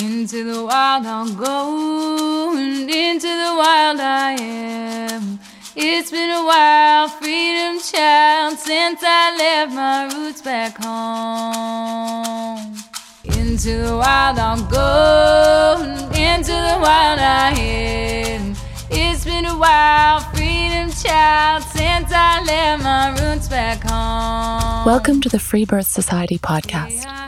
Into the wild I'll go, and into the wild I am. It's been a while, freedom child, since I left my roots back home. Into the wild I'll go, into the wild I am. It's been a while, freedom child, since I left my roots back home. Welcome to the Free Birth Society podcast.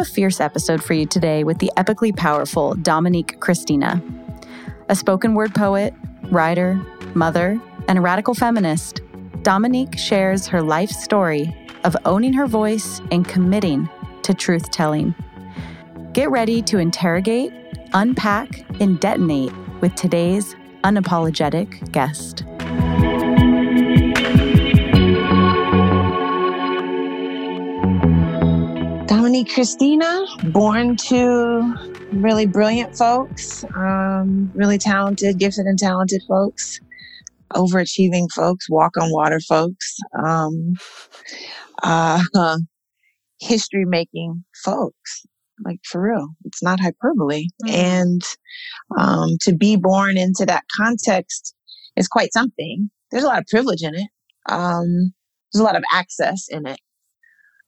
A fierce episode for you today with the epically powerful Dominique Christina. A spoken word poet, writer, mother, and a radical feminist, Dominique shares her life story of owning her voice and committing to truth telling. Get ready to interrogate, unpack, and detonate with today's unapologetic guest. Christina, born to really brilliant folks, um, really talented, gifted, and talented folks, overachieving folks, walk on water folks, um, uh, history making folks. Like for real, it's not hyperbole. Mm. And um, to be born into that context is quite something. There's a lot of privilege in it. Um, there's a lot of access in it.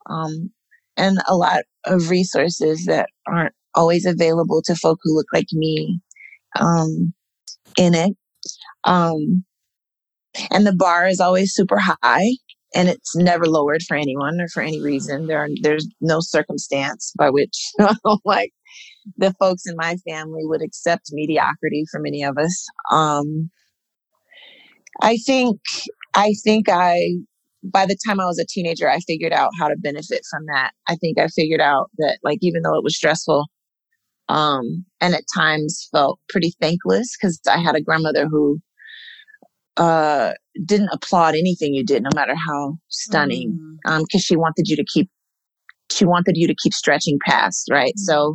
Um, and a lot of resources that aren't always available to folk who look like me um, in it. Um, and the bar is always super high and it's never lowered for anyone or for any reason. There are, there's no circumstance by which like the folks in my family would accept mediocrity from any of us. Um, I think, I think I by the time I was a teenager, I figured out how to benefit from that. I think I figured out that, like, even though it was stressful, um, and at times felt pretty thankless because I had a grandmother who uh, didn't applaud anything you did, no matter how stunning, because Mm. um, she wanted you to keep, she wanted you to keep stretching past, right? So,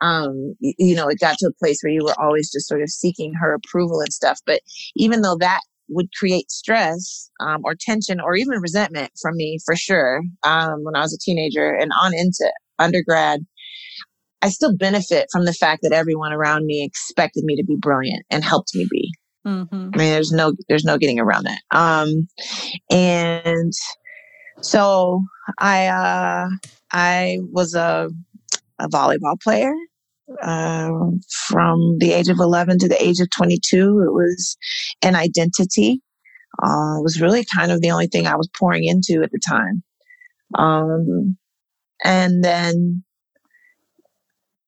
um, y- you know, it got to a place where you were always just sort of seeking her approval and stuff. But even though that would create stress um, or tension or even resentment from me for sure um, when I was a teenager and on into undergrad. I still benefit from the fact that everyone around me expected me to be brilliant and helped me be. Mhm. I mean, there's no there's no getting around that. Um, and so I uh, I was a a volleyball player uh, from the age of 11 to the age of 22. It was an identity. Uh, it was really kind of the only thing I was pouring into at the time. Um, and then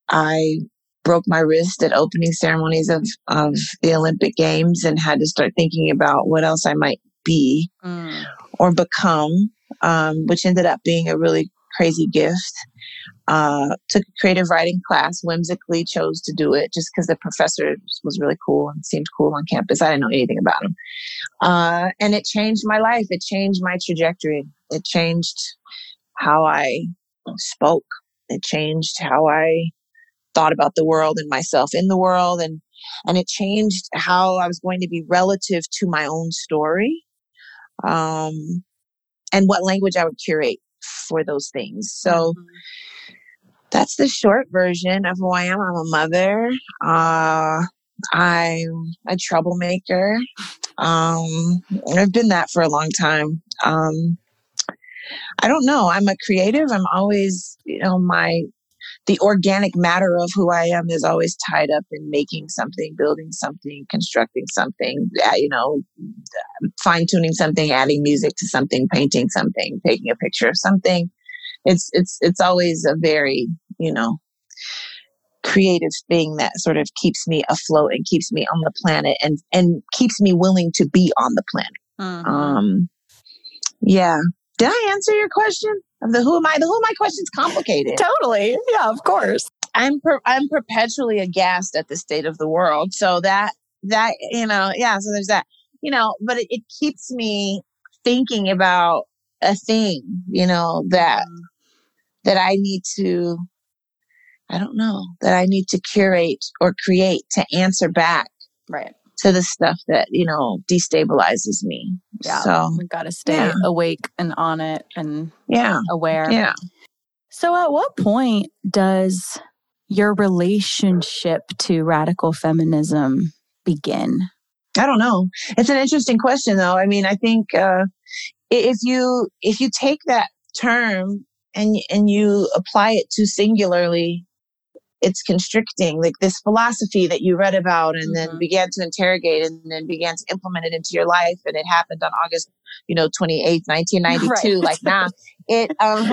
I broke my wrist at opening ceremonies of, of the Olympic Games and had to start thinking about what else I might be Mm. or become, um, which ended up being a really crazy gift. Uh, took a creative writing class, whimsically chose to do it just because the professor was really cool and seemed cool on campus. I didn't know anything about him. Uh, and it changed my life. It changed my trajectory. It changed how I spoke. It changed how I thought about the world and myself in the world. And, and it changed how I was going to be relative to my own story. Um, and what language I would curate for those things. So, that's the short version of who I am. I'm a mother. Uh, I'm a troublemaker. Um, I've been that for a long time. Um, I don't know. I'm a creative. I'm always, you know, my the organic matter of who I am is always tied up in making something, building something, constructing something, uh, you know, fine tuning something, adding music to something, painting something, taking a picture of something. It's it's it's always a very, you know, creative thing that sort of keeps me afloat and keeps me on the planet and and keeps me willing to be on the planet. Mhm. Um, yeah. Did I answer your question? Of the who am I? The who am I question's complicated. totally. Yeah, of course. I'm per, I'm perpetually aghast at the state of the world. So that that you know, yeah. So there's that, you know, but it, it keeps me thinking about a thing, you know, that that I need to, I don't know, that I need to curate or create to answer back Right. to the stuff that you know destabilizes me. Yeah. So we got to stay yeah. awake and on it and yeah, aware. yeah. So, at what point does your relationship to radical feminism begin? I don't know. It's an interesting question, though. I mean, I think uh, if you if you take that term and and you apply it to singularly, it's constricting. Like this philosophy that you read about and then Mhm. began to interrogate and then began to implement it into your life, and it happened on August, you know, twenty eighth, nineteen ninety two. Right. Like, nah, it um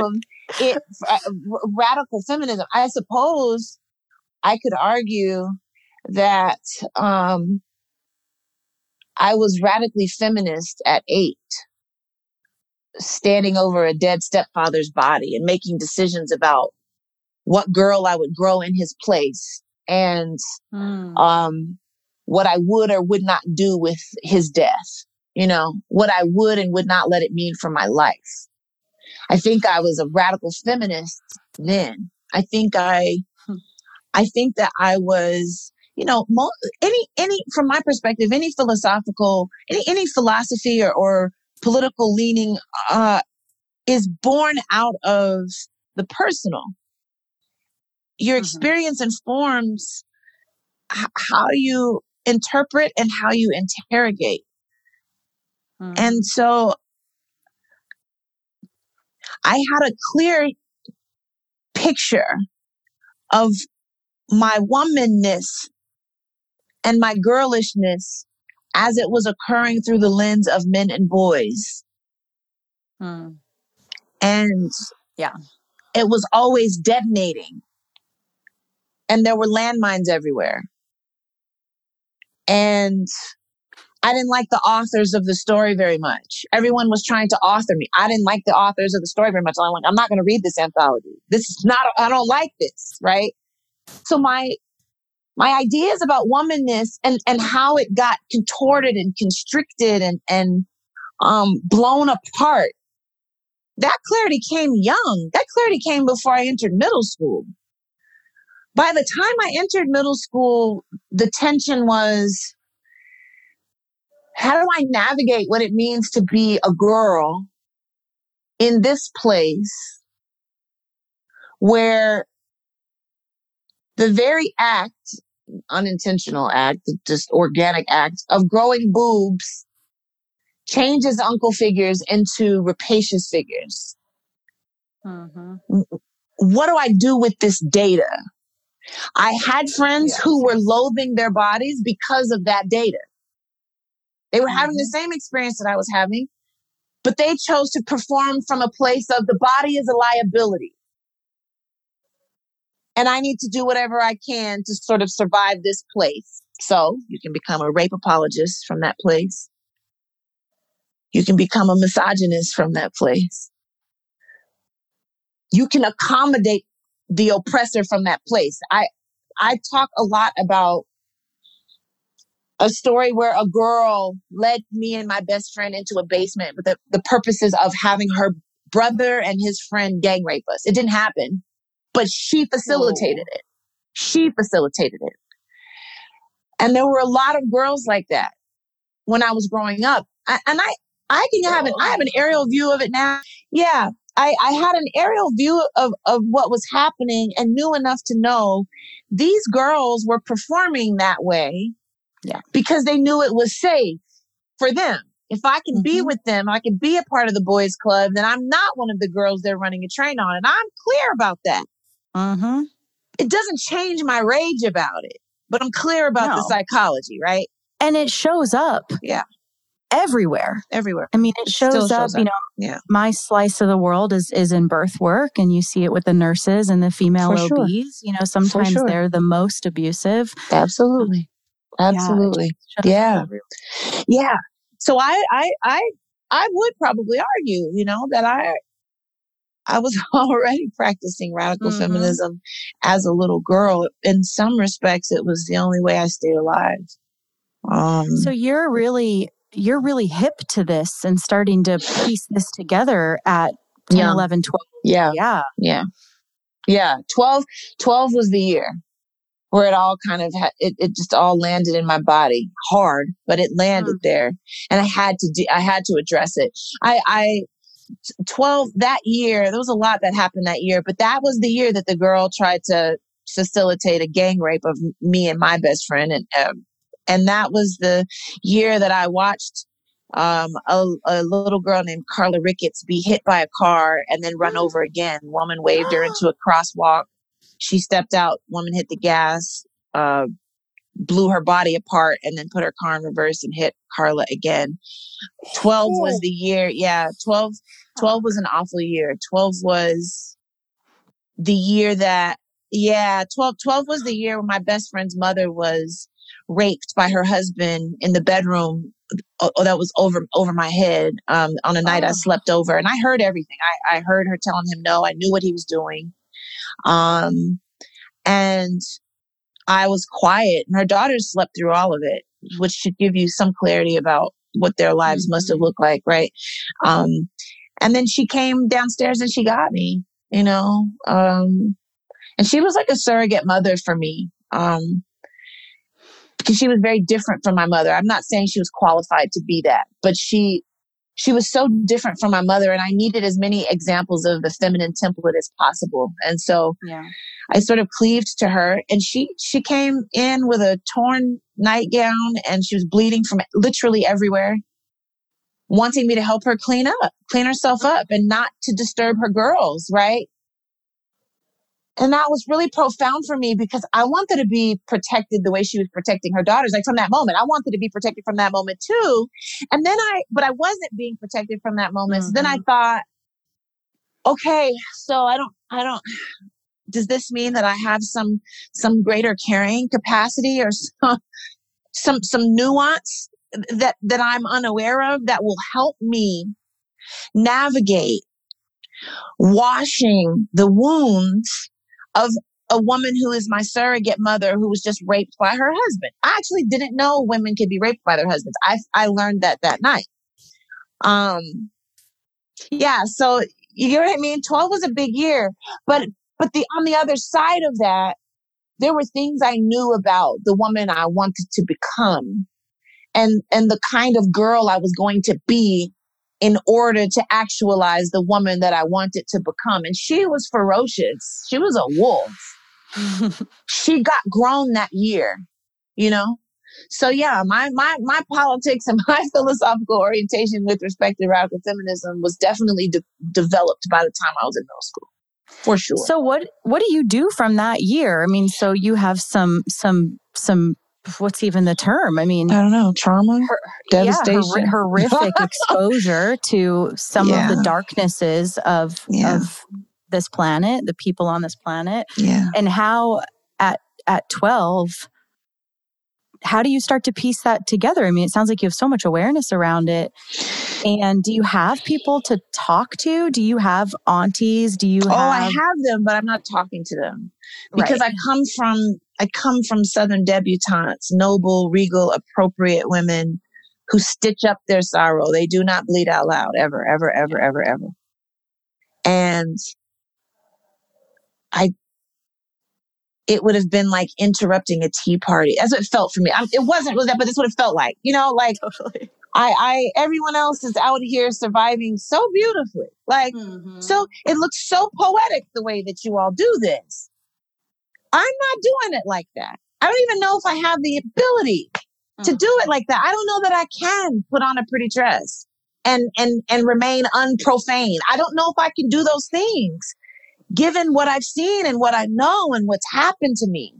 it uh, r- radical feminism. I suppose I could argue that um I was radically feminist at eight, standing over a dead stepfather's body and making decisions about what girl I would grow in his place and um, what I would or would not do with his death. You know, what I would and would not let it mean for my life. I think I was a radical feminist then. I think I, Hmm. I think that I was, you know, mo- any, any, from my perspective, any philosophical, any, any philosophy or, or political leaning, uh, is born out of the personal. Your Mhm. experience informs h- how you interpret and how you interrogate. Mm. And so I had a clear picture of my womanness and my girlishness as it was occurring through the lens of men and boys. Mm. And Yeah. it was always detonating. And there were landmines everywhere. And I didn't like the authors of the story very much. Everyone was trying to author me. I didn't like the authors of the story very much. I'm like, I'm not going to read this anthology. This is not, I don't like this, right? So my, my ideas about womanness and, and how it got contorted and constricted and, and, um, blown apart. That clarity came young. That clarity came before I entered middle school. By the time I entered middle school, the tension was, how do I navigate what it means to be a girl in this place where the very act, unintentional act, just organic act of growing boobs changes uncle figures into rapacious figures. Mhm. What do I do with this data? I had friends who were loathing their bodies because of that data. They were having the mm-hmm. same experience that I was having, but they chose to perform from a place of the body is a liability. And I need to do whatever I can to sort of survive this place. So you can become a rape apologist from that place. You can become a misogynist from that place. You can accommodate the oppressor from that place. I, I talk a lot about a story where a girl led me and my best friend into a basement with the, the purposes of having her brother and his friend gang rape us. It didn't happen, but she facilitated it. She facilitated it. And there were a lot of girls like that when I was growing up. I, and I, I can have an, I have an aerial view of it now. Yeah. I, I had an aerial view of, of what was happening and knew enough to know these girls were performing that way Yeah. because they knew it was safe for them. If I can be Mhm. with them, I can be a part of the boys club, then I'm not one of the girls they're running a train on. And I'm clear about that. Mhm. It doesn't change my rage about it, but I'm clear about the psychology, right? And it shows up. Yeah. Everywhere. Everywhere. I mean, it, shows, still up, shows you know, Yeah. my slice of the world is is in birth work and you see it with the nurses and the female For sure. OBs. You know, sometimes sure. they're the most abusive. Absolutely. Absolutely. Shows up Yeah. Yeah. So I, I, I, I would probably argue, you know, that I, I was already practicing radical Mhm. feminism as a little girl. In some respects, it was the only way I stayed alive. Um, So you're really you're really hip to this and starting to piece this together at 10, Young. 11, 12. yeah, Yeah. yeah, yeah. 12, 12 was the year where it all kind of had, it, it just all landed in my body hard, but it landed there and I had to do, I had to address it. I, I, 12 that year, there was a lot that happened that year, but that was the year that the girl tried to facilitate a gang rape of me and my best friend. And, um, and that was the year that I watched um, a, a little girl named Carla Ricketts be hit by a car and then run over again. Woman waved her into a crosswalk. She stepped out. Woman hit the gas, uh, blew her body apart, and then put her car in reverse and hit Carla again. 12 was the year. Yeah, 12, 12 was an awful year. 12 was the year that, yeah, 12, 12 was the year when my best friend's mother was raped by her husband in the bedroom oh, that was over over my head um, on a night I Oh. slept over, and I heard everything. I, I heard her telling him no. I knew what he was doing, um, and I was quiet. And her daughters slept through all of it, which should give you some clarity about what their lives must have looked like, right? Um, and then she came downstairs and she got me, you know, um, and she was like a surrogate mother for me. Um, because she was very different from my mother. I'm not saying she was qualified to be that, but she she was so different from my mother and I needed as many examples of the feminine template as possible. And so Yeah. I sort of cleaved to her and she she came in with a torn nightgown and she was bleeding from literally everywhere wanting me to help her clean up, clean herself up and not to disturb her girls, right? And that was really profound for me because I wanted to be protected the way she was protecting her daughters. Like from that moment, I wanted to be protected from that moment too. And then I, but I wasn't being protected from that moment. So then I mm-hmm. thought, okay, so I don't, I don't, does this mean that I have some, some greater carrying capacity or some, some, some nuance that, that I'm unaware of that will help me navigate washing the wounds of a woman who is my surrogate mother who was just raped by her husband. I actually didn't know women could be raped by their husbands. I I learned that that night. Um yeah, so you know what I mean? 12 was a big year, but but the on the other side of that there were things I knew about the woman I wanted to become and and the kind of girl I was going to be in order to actualize the woman that I wanted to become. And she was ferocious. She was a wolf. she got grown that year, you know? So yeah, my my my politics and my philosophical orientation with respect to radical feminism was definitely de- developed by the time I was in middle school. For sure. So what what do you do from that year? I mean, so you have some some some what's even the term? I mean, I don't know, trauma, yeah, devastation. hor- horrific exposure to some of the darknesses of Yeah. of this planet, the people on this planet, yeah. and how at at 12 how do you start to piece that together? I mean, it sounds like you have so much awareness around it. And do you have people to talk to? Do you have aunties? Do you Oh, I have have them, but I'm not talking to them because Right. I come from I come from Southern debutantes, noble, regal, appropriate women who stitch up their sorrow. They do not bleed out loud ever, ever, ever, ever, ever. And I, it would have been like interrupting a tea party. That's what it felt for me. I, it wasn't really that, but that's what it felt like. You know, like totally? I, I, everyone else is out here surviving so beautifully. Like, Mm-hmm. so it looks so poetic the way that you all do this. I'm not doing it like that. I don't even know if I have the ability to Mm. do it like that. I don't know that I can put on a pretty dress and and and remain unprofane. I don't know if I can do those things given what I've seen and what I know and what's happened to me.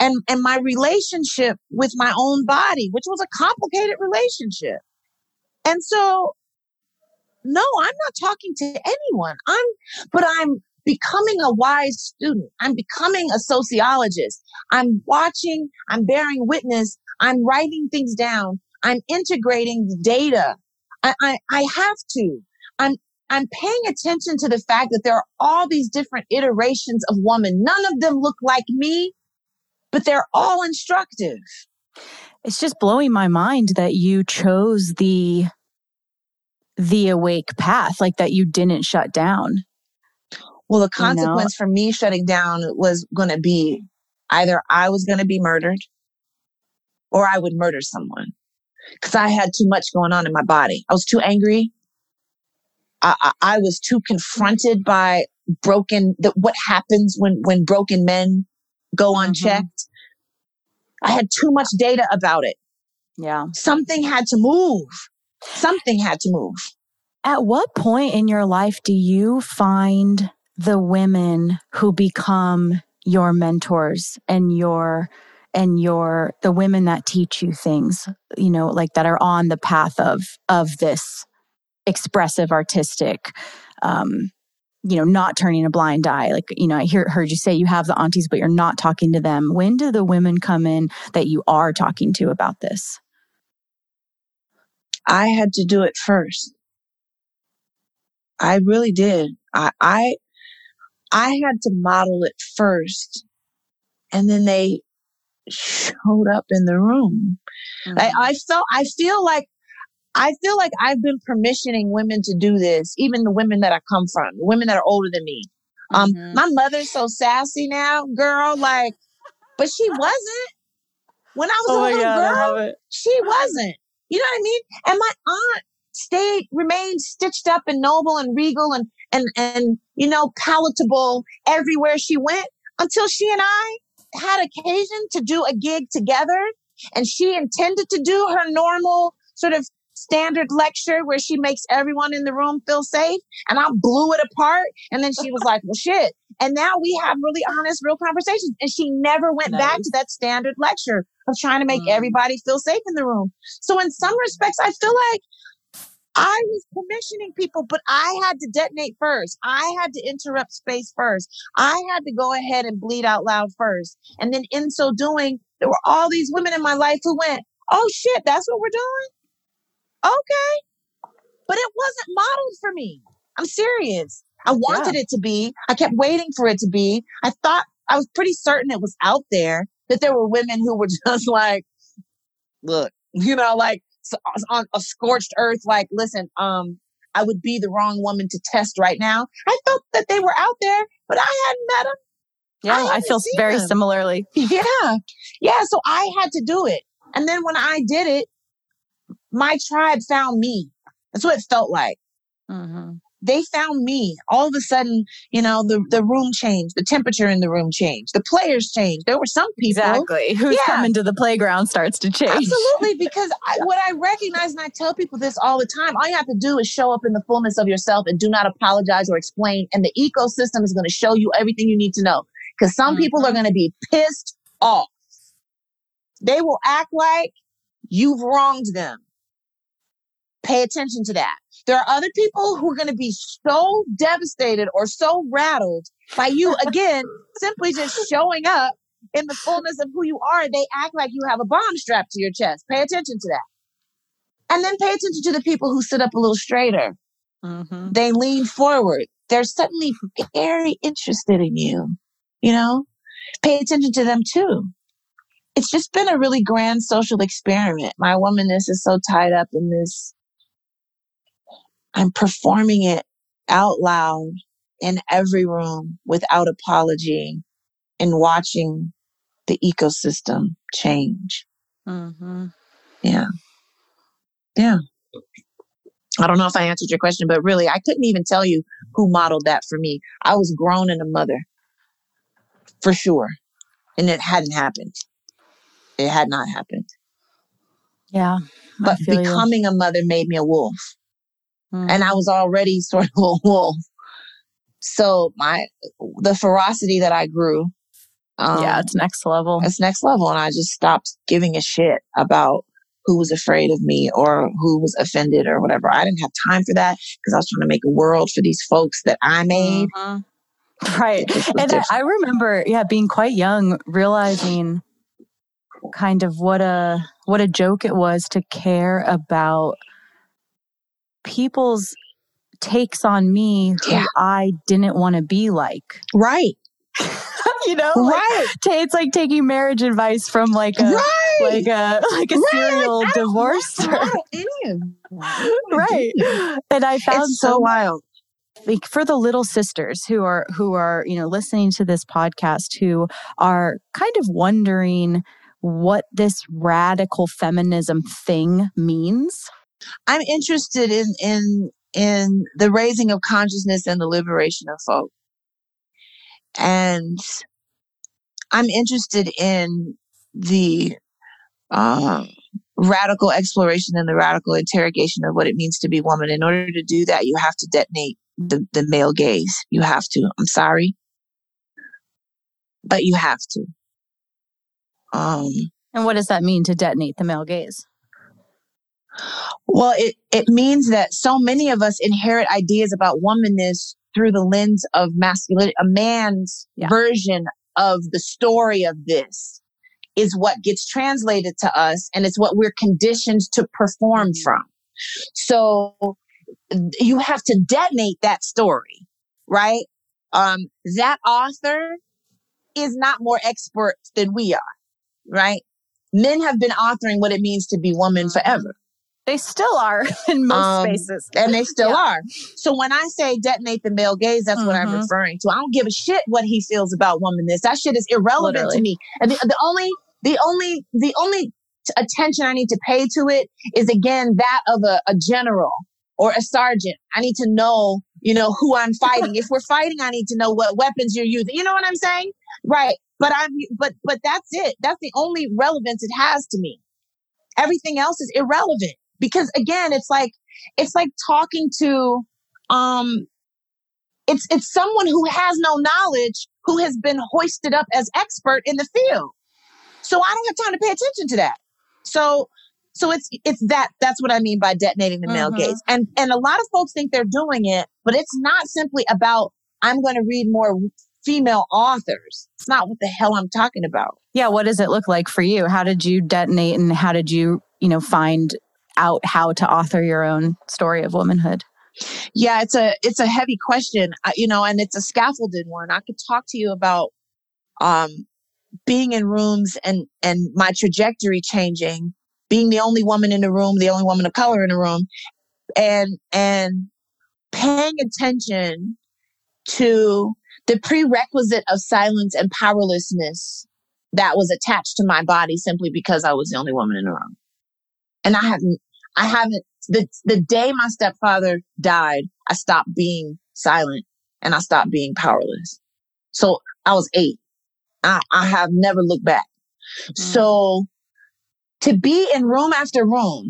And and my relationship with my own body, which was a complicated relationship. And so, no, I'm not talking to anyone. I'm, but I'm becoming a wise student. I'm becoming a sociologist. I'm watching, I'm bearing witness, I'm writing things down, I'm integrating data. I, I, I have to. I'm, I'm paying attention to the fact that there are all these different iterations of woman. None of them look like me, but they're all instructive. It's just blowing my mind that you chose the the awake path, like that you didn't shut down. Well, the consequence you know? for me shutting down was going to be either I was going to be murdered or I would murder someone because I had too much going on in my body. I was too angry. I, I, I was too confronted by broken, the, what happens when, when broken men go mm-hmm. unchecked. Mm-hmm. I had too much data about it. Yeah. Something had to move. Something had to move. At what point in your life do you find the women who become your mentors and your and your the women that teach you things you know like that are on the path of of this expressive artistic um you know not turning a blind eye. Like you know i hear, heard you say you have the aunties but you're not talking to them. When do the women come in that you are talking to about this? I had to do it first. I really did. I i I had to model it first. And then they showed up in the room. Mm-hmm. I, I felt, I feel like, I feel like I've been permissioning women to do this, even the women that I come from, the women that are older than me. Um, mm-hmm. my mother's so sassy now, girl, like, but she wasn't. When I was oh a little God, girl, she wasn't. You know what I mean? And my aunt stayed, remained stitched up and noble and regal and and, and, you know, palatable everywhere she went until she and I had occasion to do a gig together. And she intended to do her normal sort of standard lecture where she makes everyone in the room feel safe. And I blew it apart. And then she was like, well, shit. And now we have really honest, real conversations. And she never went nice. back to that standard lecture of trying to make mm. everybody feel safe in the room. So in some respects, I feel like I was commissioning people, but I had to detonate first. I had to interrupt space first. I had to go ahead and bleed out loud first. And then in so doing, there were all these women in my life who went, Oh shit, that's what we're doing? Okay. But it wasn't modeled for me. I'm serious. I wanted yeah. it to be. I kept waiting for it to be. I thought I was pretty certain it was out there that there were women who were just like, look, you know, like on a scorched earth, like, listen, um, I would be the wrong woman to test right now. I felt that they were out there, but I hadn't met them. Yeah, I, I feel very them. similarly. Yeah. Yeah. So I had to do it. And then when I did it, my tribe found me. That's what it felt like. Mm-hmm they found me. All of a sudden, you know, the, the room changed, the temperature in the room changed, the players changed. There were some people. Exactly. Who's yeah. coming to the playground starts to change. Absolutely. Because I, what I recognize, and I tell people this all the time, all you have to do is show up in the fullness of yourself and do not apologize or explain. And the ecosystem is going to show you everything you need to know. Because some mm-hmm. people are mm-hmm. going to be pissed off. They will act like you've wronged them. Pay attention to that. There are other people who are going to be so devastated or so rattled by you, again, simply just showing up in the fullness of who you are. They act like you have a bomb strapped to your chest. Pay attention to that. And then pay attention to the people who sit up a little straighter. Mm-hmm. They lean forward. They're suddenly very interested in you. You know, pay attention to them too. It's just been a really grand social experiment. My womanness is so tied up in this I'm performing it out loud in every room without apology and watching the ecosystem change. Mm-hmm. Yeah. Yeah. I don't know if I answered your question, but really, I couldn't even tell you who modeled that for me. I was grown and a mother for sure. And it hadn't happened. It had not happened. Yeah. But becoming you. a mother made me a wolf. Mm. And I was already sort of a wolf. So my, the ferocity that I grew. Um, yeah, it's next level. It's next level. And I just stopped giving a shit about who was afraid of me or who was offended or whatever. I didn't have time for that because I was trying to make a world for these folks that I made. Mm-hmm. Right. And I, I remember, yeah, being quite young, realizing kind of what a what a joke it was to care about people's takes on me who Yeah. I didn't want to be like. Right. you know, like, Right. it's like taking marriage advice from like a right. like a like a Right, serial I don't divorce. want- I don't any of that. right. And I found It's so wild. like for the little sisters who are who are you know listening to this podcast who are kind of wondering what this radical feminism thing means I'm interested in in in the raising of consciousness and the liberation of folk. And I'm interested in the um, radical exploration and the radical interrogation of what it means to be woman. In order to do that, you have to detonate the, the male gaze. You have to. I'm sorry. But you have to. Um, and what does that mean to detonate the male gaze Well, it, it means that so many of us inherit ideas about womanness through the lens of masculinity. A man's Yeah. version of the story of this is what gets translated to us and it's what we're conditioned to perform from. So you have to detonate that story, right? Um, that author is not more expert than we are, right? Men have been authoring what it means to be woman forever they still are in most Um, spaces and they still Yeah. are. So when I say detonate the male gaze, that's what I'm Mhm. referring to. I don't give a shit what he feels about womanness. That shit is irrelevant Literally. to me. And the, the only, the only, the only attention I need to pay to it is again that of a, a general or a sergeant. I need to know, you know, who I'm fighting. if we're fighting, I need to know what weapons you're using. You know what I'm saying? Right. But I'm, but, but that's it. That's the only relevance it has to me. Everything else is irrelevant because again, it's like, it's like talking to, um, it's, it's someone who has no knowledge who has been hoisted up as expert in the field. So I don't have time to pay attention to that. So, so it's, it's that, that's what I mean by detonating the male Mhm. gaze. And, and a lot of folks think they're doing it, but it's not simply about, I'm going to read more female authors. It's not what the hell I'm talking about. yeah what does it look like for you how did you detonate and how did you you know find out how to author your own story of womanhood Yeah, it's a it's a heavy question, I, you know, and it's a scaffolded one. I could talk to you about um being in rooms and and my trajectory changing, being the only woman in the room, the only woman of color in the room, and and paying attention to the prerequisite of silence and powerlessness that was attached to my body simply because I was the only woman in the room. And I haven't I haven't the the day my stepfather died, I stopped being silent and I stopped being powerless. So I was eight. I, I have never looked back. Mm. So to be in room after room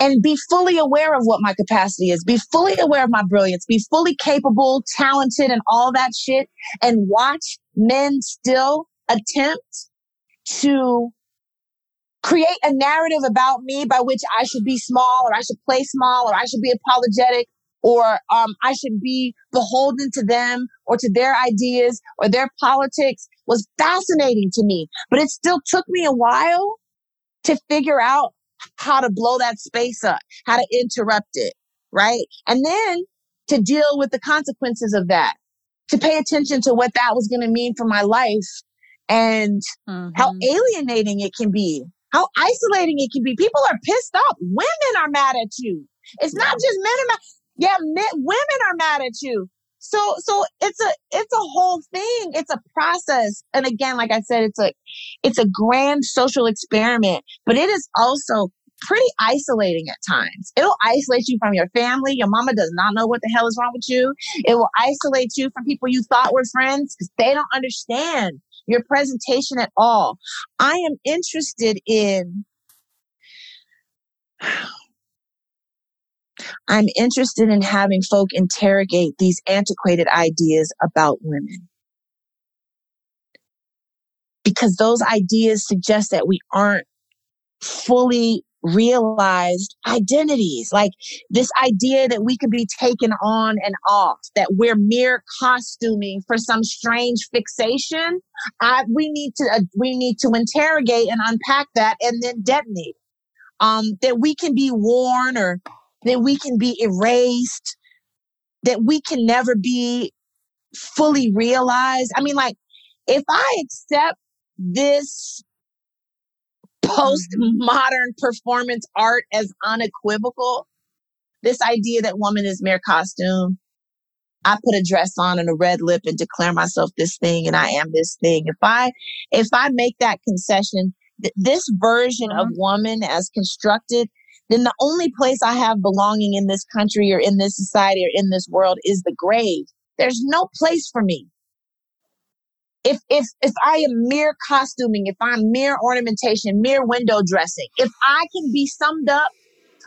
and be fully aware of what my capacity is, be fully aware of my brilliance, be fully capable, talented, and all that shit, and watch men still attempt to create a narrative about me by which I should be small or I should play small or I should be apologetic or um, I should be beholden to them or to their ideas or their politics was fascinating to me. But it still took me a while to figure out how to blow that space up, how to interrupt it, right? And then to deal with the consequences of that, to pay attention to what that was going to mean for my life and how alienating it can be, how isolating it can be. People are pissed off. Women are mad at you. It's not just men are mad. Yeah, men, women are mad at you. So, so it's a, it's a whole thing. It's a process. And again, like I said, it's a, it's a grand social experiment, but it is also pretty isolating at times. It'll isolate you from your family. Your mama does not know what the hell is wrong with you. It will isolate you from people you thought were friends because they don't understand your presentation at all. I am interested in I'm interested in having folk interrogate these antiquated ideas about women. Because those ideas suggest that we aren't fully realized identities like this idea that we could be taken on and off that we're mere costuming for some strange fixation. I, we need to uh, we need to interrogate and unpack that and then detonate. Um, that we can be worn or that we can be erased. That we can never be fully realized. I mean like if i accept this postmodern performance art as unequivocal. This idea that woman is mere costume. I put a dress on and a red lip and declare myself this thing and I am this thing. If I if I make that concession, th- this version mm-hmm. of woman as constructed, then the only place I have belonging in this country or in this society or in this world is the grave. There's no place for me if if if I am mere costuming, if I'm mere ornamentation, mere window dressing, if I can be summed up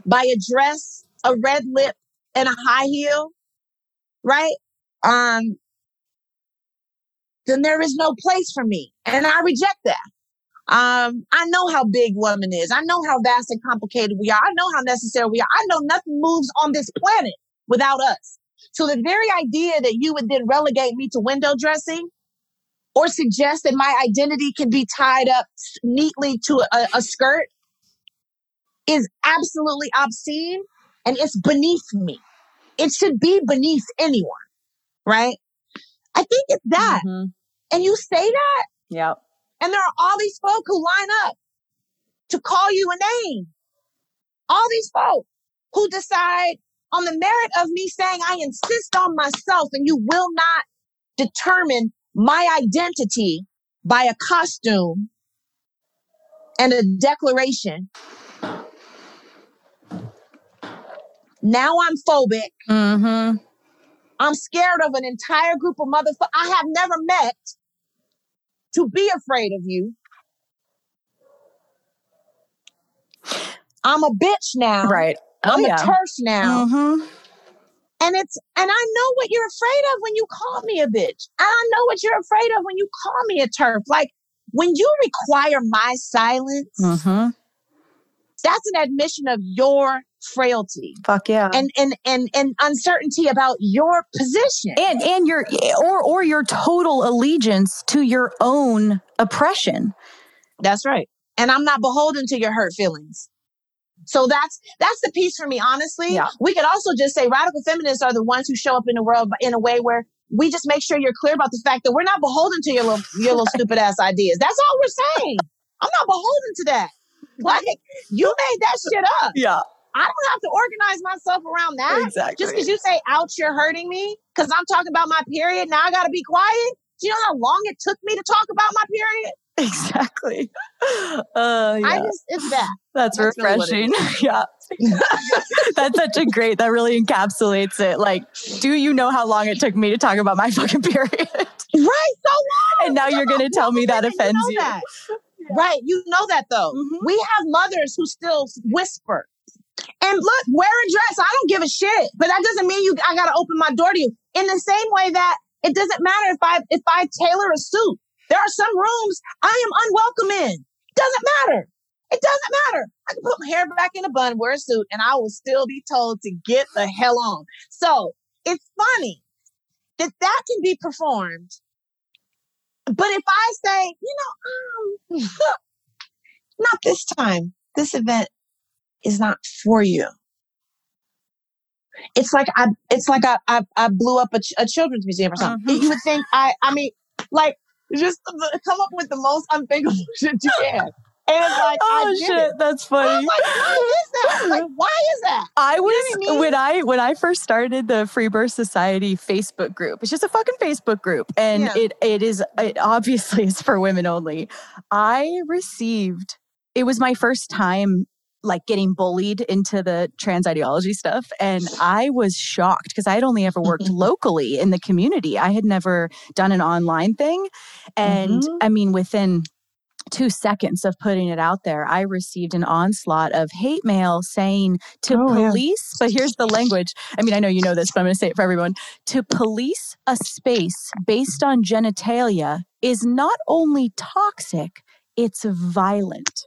by a dress, a red lip, and a high heel, right? Um, then there is no place for me, and I reject that. Um, I know how big woman is. I know how vast and complicated we are. I know how necessary we are. I know nothing moves on this planet without us. So the very idea that you would then relegate me to window dressing or suggest that my identity can be tied up neatly to a, a skirt is absolutely obscene and it's beneath me. It should be beneath anyone, right? I think it's that. Mm-hmm. And you say that. Yep. And there are all these folk who line up to call you a name. All these folk who decide on the merit of me saying, I insist on myself and you will not determine my identity by a costume and a declaration. Now I'm phobic. Mm-hmm. I'm scared of an entire group of motherfuckers I have never met to be afraid of you. I'm a bitch now. Right. Oh, I'm yeah. a TERF now. Mm-hmm. And it's, and I know what you're afraid of when you call me a bitch. I know what you're afraid of when you call me a TERF. Like when you require my silence, mm-hmm. that's an admission of your frailty. Fuck yeah. And and and and uncertainty about your position. And and your or or your total allegiance to your own oppression. That's right. And I'm not beholden to your hurt feelings. So that's that's the piece for me, honestly. Yeah. We could also just say radical feminists are the ones who show up in the world in a way where we just make sure you're clear about the fact that we're not beholden to your little your little stupid ass ideas. That's all we're saying. I'm not beholden to that. Like you made that shit up. Yeah. I don't have to organize myself around that. Exactly. Just because you say, ouch, you're hurting me because I'm talking about my period. Now I got to be quiet. Do you know how long it took me to talk about my period? Exactly. Uh, yeah. I just, it's that. That's, That's refreshing. Yeah. That's such a great, that really encapsulates it. Like, do you know how long it took me to talk about my fucking period? Right. So long. And now you're going to tell me that offends you. Know that. Right. You know that though. Mm-hmm. We have mothers who still whisper. And look, wear a dress. I don't give a shit. But that doesn't mean you I gotta open my door to you. In the same way that it doesn't matter if I if I tailor a suit. There are some rooms I am unwelcome in. Doesn't matter. It doesn't matter. I can put my hair back in a bun, wear a suit, and I will still be told to get the hell on. So it's funny that that can be performed. But if I say, you know, um, not this time, this event is not for you. It's like I, it's like I, I, I blew up a, ch- a children's museum or something. Uh-huh. You would think I, I mean, like just come up with the most unthinkable shit you can. And it's like, oh shit, it. that's funny. Like, why is that? Like, why is that? I was you know I mean? when I when I first started the Free Birth Society Facebook group. It's just a fucking Facebook group, and yeah. it it is it obviously is for women only. I received. It was my first time like getting bullied into the trans ideology stuff. And I was shocked because I had only ever worked locally in the community. I had never done an online thing. And mm-hmm. I mean, within two seconds of putting it out there, I received an onslaught of hate mail saying to oh, police, yeah. but here's the language. I mean, I know you know this, but I'm going to say it for everyone. To police a space based on genitalia is not only toxic, it's violent.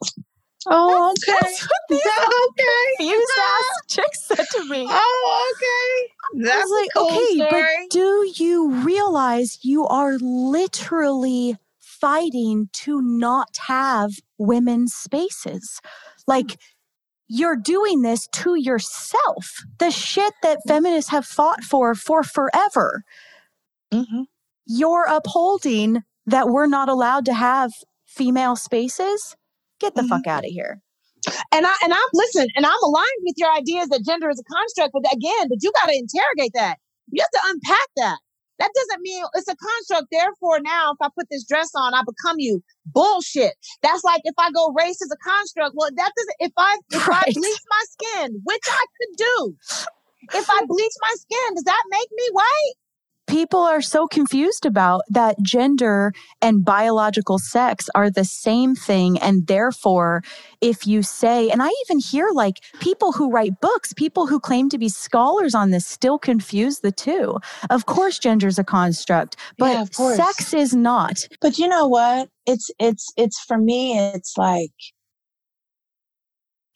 Oh, okay. That's what these okay. ass chicks said to me. Oh, okay. That's I was like, cool okay, story. but do you realize you are literally fighting to not have women's spaces? Like, you're doing this to yourself. The shit that feminists have fought for for forever. Mhm. You're upholding that we're not allowed to have female spaces. Get the Mhm. fuck out of here. And I and I'm listen, and I'm aligned with your ideas that gender is a construct, but again, but you got to interrogate that. You have to unpack that. That doesn't mean it's a construct. Therefore, now if I put this dress on, I become you. Bullshit. That's like if I go race as a construct. Well, that doesn't. If I if I bleach my skin, which I could do, if I bleach my skin, does that make me white? People are so confused about that gender and biological sex are the same thing. And therefore, if you say, and I even hear like people who write books, people who claim to be scholars on this still confuse the two. Of course, gender is a construct, but Yeah, sex is not. But you know what? It's it's it's for me. It's like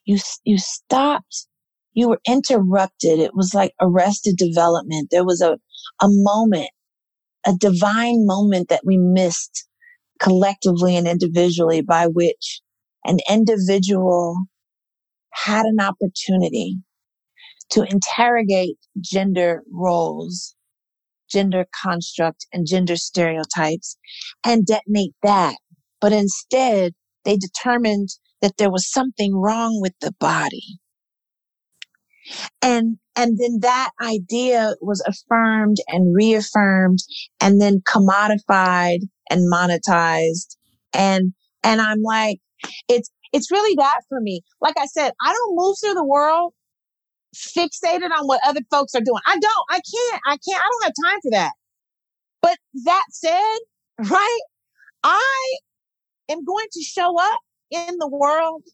you, you stopped. You were interrupted. It was like arrested development. There was a a moment, a divine moment that we missed collectively and individually, by which an individual had an opportunity to interrogate gender roles, gender construct, and gender stereotypes and detonate that. But instead, they determined that there was something wrong with the body. And, and then that idea was affirmed and reaffirmed and then commodified and monetized. And, and I'm like, It's it's really that for me. Like I said, I don't move through the world fixated on what other folks are doing. I don't. I can't. I can't. I don't have time for that. But that said, right? I am going to show up in the world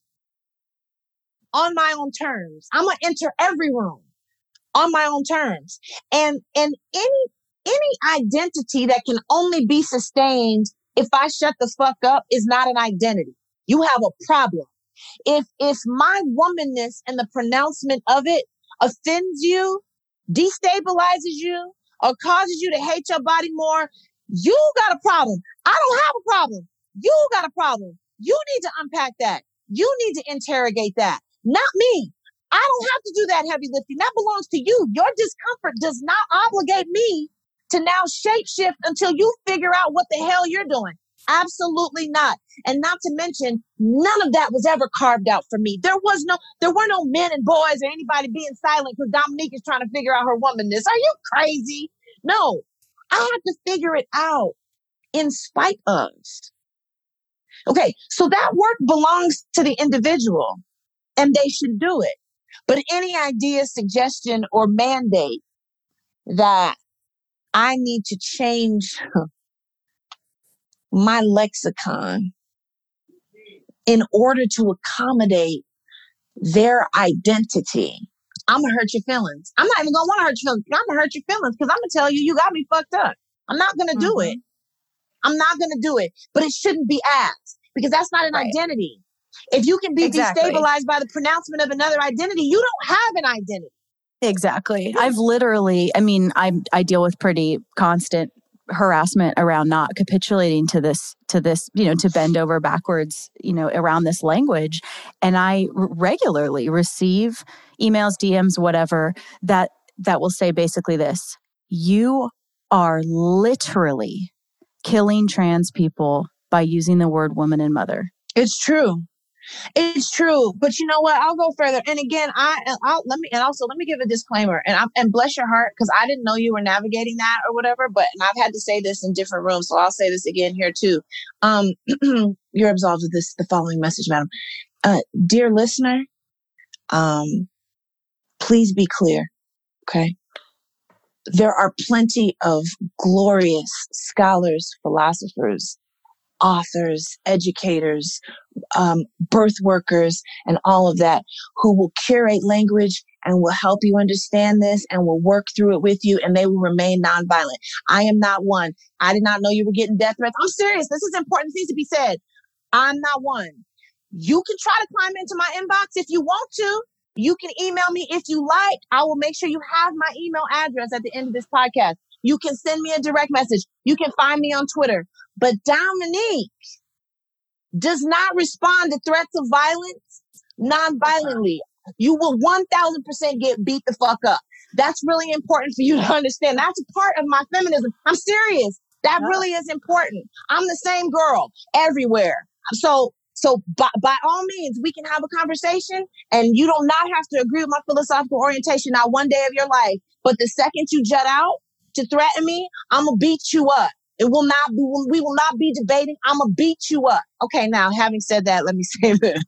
on my own terms. I'm gonna enter every room on my own terms. And and any any identity that can only be sustained if I shut the fuck up is not an identity. You have a problem. If if my womanness and the pronouncement of it offends you, destabilizes you, or causes you to hate your body more, you got a problem. I don't have a problem. You got a problem. You need to unpack that. You need to interrogate that. Not me. I don't have to do that heavy lifting. That belongs to you. Your discomfort does not obligate me to now shape shift until you figure out what the hell you're doing. Absolutely not. And not to mention, none of that was ever carved out for me. There was no, there were no men and boys or anybody being silent because Dominique is trying to figure out her womanness. Are you crazy? No, I had to figure it out in spite of. Okay, so that work belongs to the individual and they should do it. But any idea, suggestion, or mandate that I need to change my lexicon in order to accommodate their identity. I'm gonna hurt your feelings. I'm not even gonna want to hurt your feelings. I'm gonna hurt your feelings because I'm gonna tell you you got me fucked up. I'm not gonna do it. Mm-hmm. I'm not gonna do it. But it shouldn't be asked because that's not an Right. identity. If you can be Exactly. destabilized by the pronouncement of another identity, you don't have an identity. Exactly. I've literally, I mean, I I deal with pretty constant harassment around not capitulating to this to this, you know, to bend over backwards, you know, around this language, and i regularly receive emails, DMs, whatever that that will say basically this: you are literally killing trans people by using the word woman and mother. It's true. It's true, but you know what? I'll go further. And again, I I'll let me and also let me give a disclaimer. And I and bless your heart because I didn't know you were navigating that or whatever. But and I've had to say this in different rooms, so I'll say this again here too. Um, you're absolved of this. The following message, madam. Uh, dear listener, um, please be clear. Okay. There are plenty of glorious scholars, philosophers, authors, educators, um, birth workers, and all of that who will curate language and will help you understand this and will work through it with you and they will remain nonviolent. I am not one. I did not know you were getting death threats. I'm serious. This is important. This needs to be said. I'm not one. You can try to climb into my inbox if you want to. You can email me if you like. I will make sure you have my email address at the end of this podcast. You can send me a direct message. You can find me on Twitter. But Dominique does not respond to threats of violence non-violently. You will 1000% get beat the fuck up. That's really important for you to understand. That's a part of my feminism. I'm serious. That Yeah. really is important. I'm the same girl everywhere. So, so by, by all means, we can have a conversation and you do not have to agree with my philosophical orientation not one day of your life. But the second you jut out to threaten me, I'm gonna beat you up. It will not be, we will not be debating. I'm gonna beat you up. Okay. Now, having said that, let me say this.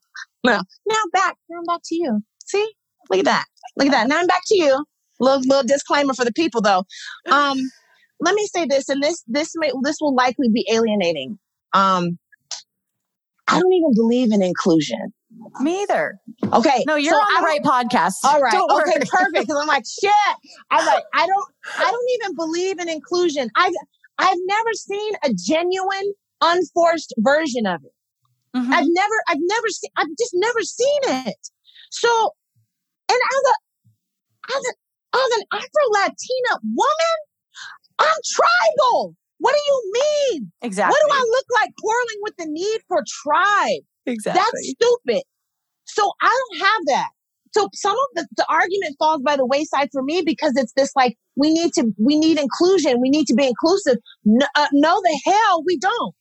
Now, now back, now back to you. See, look at that. Look at that. Now I'm back to you. Little, little disclaimer for the people though. Um, let me say this, and this, this may, this will likely be alienating. Um, I don't even believe in inclusion. Me either. Okay. No, you're so on the right podcast. all right. Don't okay. worry. Perfect. Because I'm like, shit. I'm like, I don't, I don't even believe in inclusion. I've, I've never seen a genuine, unforced version of it. Mhm. I've never, I've never seen, I've just never seen it. So, and as a, as a, as an Afro Latina woman, I'm tribal. What do you mean? Exactly. What do I look like quarreling with the need for tribe? Exactly. That's stupid. So I don't have that. So some of the, the argument falls by the wayside for me because it's this like we need to we need inclusion we need to be inclusive. No, uh, no the hell we don't.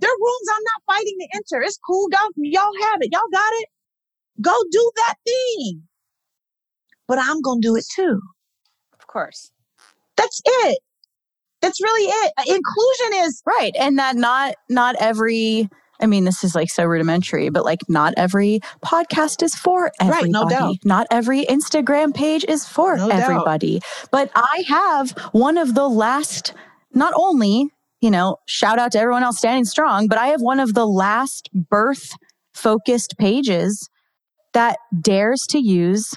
There are rooms I'm not fighting to enter. It's cool. Y'all, y'all have it. Y'all got it. Go do that thing. But I'm gonna do it too. of course. That's it. That's really it. Inclusion is Right. And that not not every I mean, this is like so rudimentary, but like not every podcast is for everybody. Right, no doubt. Not every Instagram page is for No doubt. everybody. But I have one of the last, not only, you know, shout out to everyone else standing strong, but I have one of the last birth focused pages that dares to use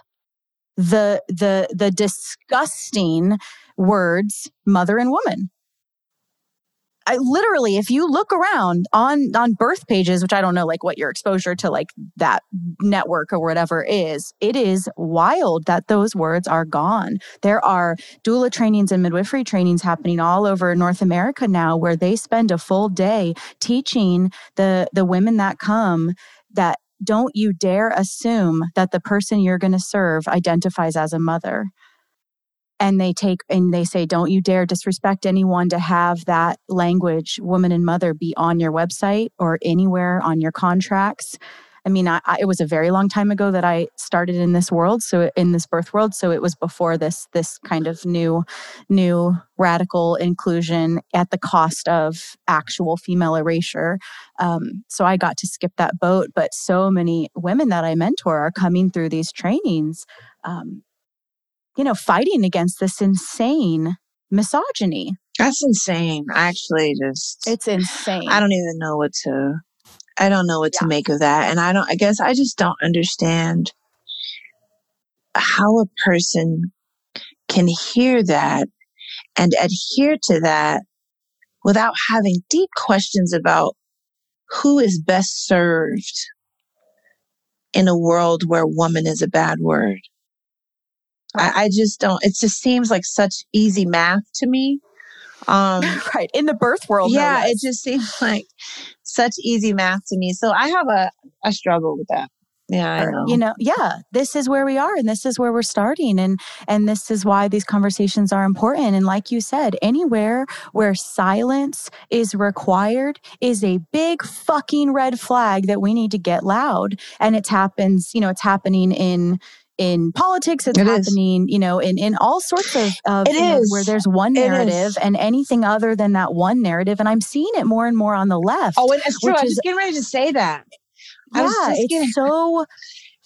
the the the disgusting words mother and woman. I literally, if you look around on on birth pages, which I don't know like what your exposure to like that network or whatever is, it is wild that those words are gone. There are doula trainings and midwifery trainings happening all over North America now where they spend a full day teaching the the women that come that don't you dare assume that the person you're going to serve identifies as a mother and they take and they say don't you dare disrespect anyone to have that language woman and mother be on your website or anywhere on your contracts. I mean I, I, it was a very long time ago that i started in this world so in this birth world so it was before this this kind of new new radical inclusion at the cost of actual female erasure. Um, so i got to skip that boat but so many women that i mentor are coming through these trainings um, you know, fighting against this insane misogyny. That's insane. I actually just It's insane. I don't even know what to I don't know what to make of that. And I don't I guess I just don't understand how a person can hear that and adhere to that without having deep questions about who is best served in a world where woman is a bad word. I, I just don't it just seems like such easy math to me. Um right in the birth world. yeah, less. it just seems like such easy math to me. So I have a, a struggle with that. Yeah, I know. you know yeah this is where we are and this is where we're starting and and this is why these conversations are important and like you said anywhere where silence is required is a big fucking red flag that we need to get loud and it happens you know it's happening in in politics it's It is. happening you know in in all sorts of, of It you know, where there's one narrative and anything other than that one narrative and i'm seeing it more and more on the left oh, and it's true. I was is- just getting ready to say that. I yeah, was just it's getting- so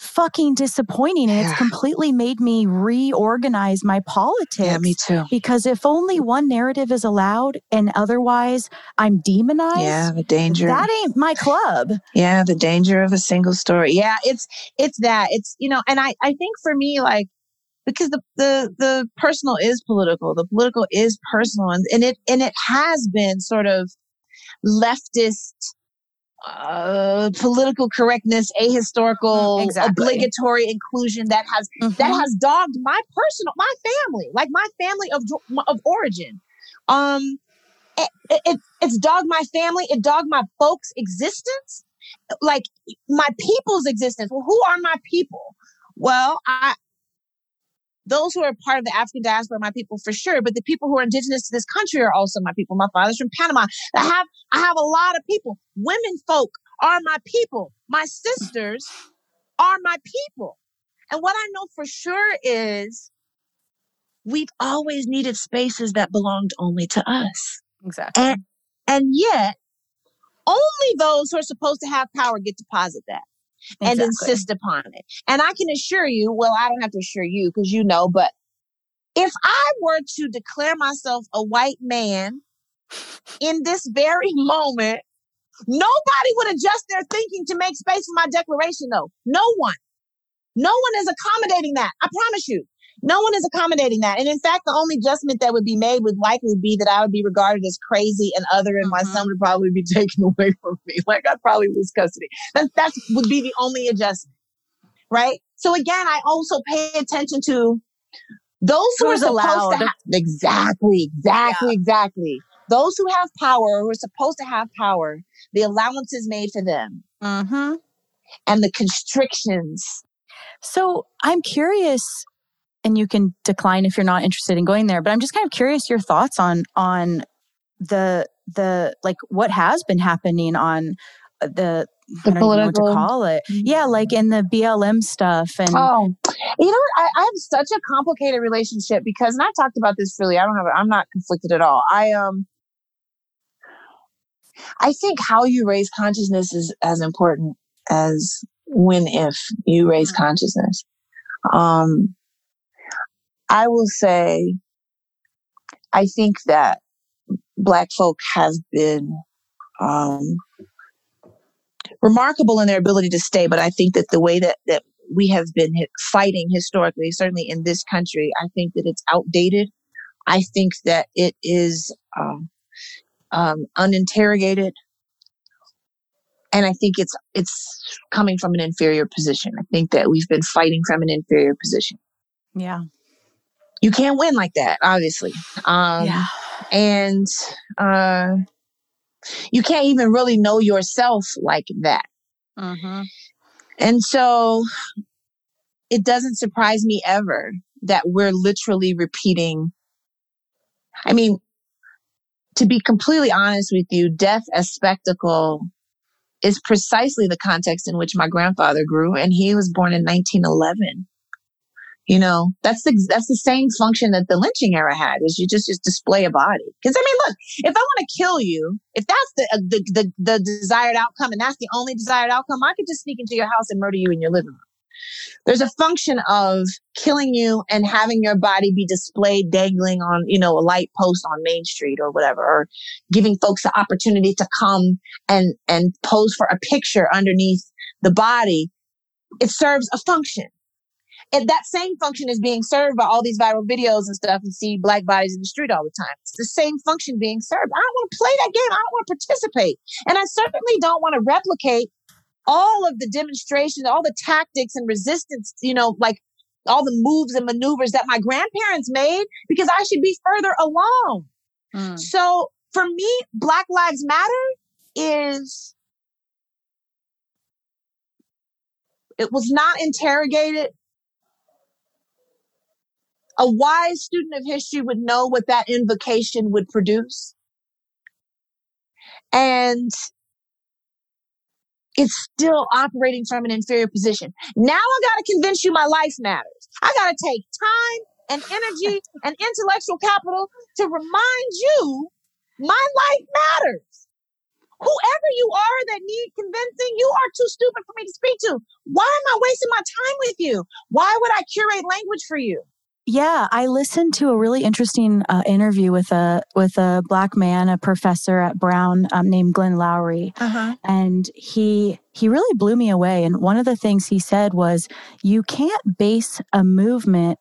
fucking disappointing. And it's completely made me reorganize my politics. yeah, me too. Because if only one narrative is allowed and otherwise I'm demonized, Yeah, the danger. that ain't my club. yeah, the danger of a single story. Yeah, yeah it's it's that it's you know and i i think for me like because the the the personal is political the political is personal and, and it and it has been sort of leftist uh, political correctness, ahistorical, Mm, exactly. obligatory inclusion that has that Mhm. has dogged my personal, my family, like my family of of origin. Um, it, it it's dogged my family. It dogged my folks' existence, like my people's existence. Well, who are my people? Well, I those who are part of the African diaspora are my people for sure, but the people who are indigenous to this country are also my people. My father's from Panama. I have I have a lot of people. Women folk are my people. My sisters are my people. And what I know for sure is we've always needed spaces that belonged only to us. exactly. And and yet only those who are supposed to have power get to posit that and insist upon it. And I can assure you, well, I don't have to assure you because you know, but if I were to declare myself a white man in this very moment, nobody would adjust their thinking to make space for my declaration, though. No one. No one is accommodating that. I promise you. No one is accommodating that. And in fact, the only adjustment that would be made would likely be that I would be regarded as crazy and other, and my Mhm. son would probably be taken away from me. Like I'd probably lose custody. That that would be the only adjustment. Right? So again, I also pay attention to those who Who's are supposed allowed. to have exactly, exactly, exactly. Those who have power, who are supposed to have power, the allowances made for them Mhm. and the constrictions. So I'm curious, and you can decline if you're not interested in going there. But I'm just kind of curious your thoughts on on the the like what has been happening on uh, the. The don't even know what to political- call it. Yeah, like in the BLM stuff and Oh, you know. I, I have such a complicated relationship because, and I talked about this really. I don't have, I'm not conflicted at all. I um, I think how you raise consciousness is as important as when if you raise Mm. consciousness. Um, I will say, I think that Black folk have been um, remarkable in their ability to stay, but I think that the way that that we have been fighting historically, certainly in this country, I think that it's outdated. I think that it is um, um, uninterrogated, and I think it's it's coming from an inferior position. I think that we've been fighting from an inferior position. yeah, You can't win like that, obviously, um, yeah, and uh, you can't even really know yourself like that. hmm And so it doesn't surprise me ever that we're literally repeating. I mean, to be completely honest with you, death as spectacle is precisely the context in which my grandfather grew, and he was born in 1911. You know, that's the that's the same function that the lynching era had, was you just just display a body. Because I mean, look, if I want to kill you, if that's the, uh, the the the desired outcome, and that's the only desired outcome, I could just sneak into your house and murder you in your living room. There's a function of killing you and having your body be displayed dangling on, you know, a light post on Main Street or whatever, or giving folks the opportunity to come and and pose for a picture underneath the body. It serves a function. And that same function is being served by all these viral videos and stuff and see black bodies in the street all the time. It's the same function being served. I don't want to play that game. I don't want to participate. And I certainly don't want to replicate all of the demonstrations, all the tactics and resistance, you know, like all the moves and maneuvers that my grandparents made because I should be further along. Mm. So for me, Black Lives Matter is it was not interrogated. A wise student of history would know what that invocation would produce. And it's still operating from an inferior position. Now I got to convince you my life matters. I got to take time and energy and intellectual capital to remind you my life matters. Whoever you are that need convincing, you are too stupid for me to speak to. Why am I wasting my time with you? Why would I curate language for you? Yeah, I listened to a really interesting uh, interview with a with a black man, a professor at Brown um, named Glenn Loury, Uh-huh. and he he really blew me away. And one of the things he said was, "You can't base a movement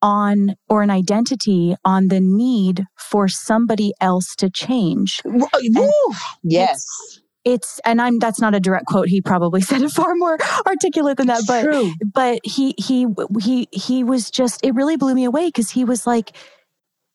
on or an identity on the need for somebody else to change." Woo! Yes. It's and i'm that's not a direct quote he probably said it far more articulate than that but True. but he he he he was just it really blew me away because he was like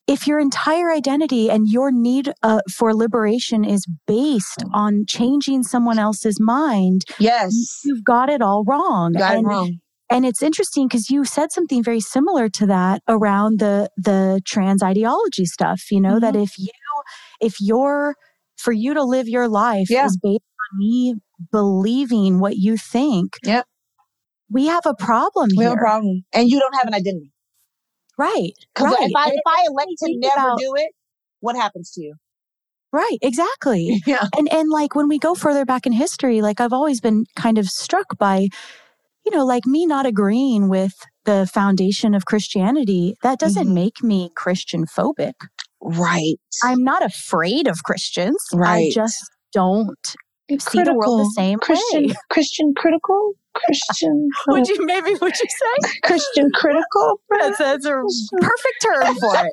if your entire identity and your need uh, for liberation is based on changing someone else's mind Yes. you've got it all wrong Got it wrong. and it's interesting because you said something very similar to that around the the trans ideology stuff you know that if you if you're for you to live your life Yeah. is based on me believing what you think Yep. we have a problem We here have a problem. And you don't have an identity. right Because right if I if I elect to never about- do it, what happens to you? right exactly Yeah. and and like when we go further back in history like i've always been kind of struck by you know like me not agreeing with the foundation of christianity that doesn't Mhm. make me christian phobic Right. i'm not afraid of christians Right. i just don't see the world the same Christian, way Christian critical, Christian, would you maybe would you say Christian critical. that's, that's a perfect term for it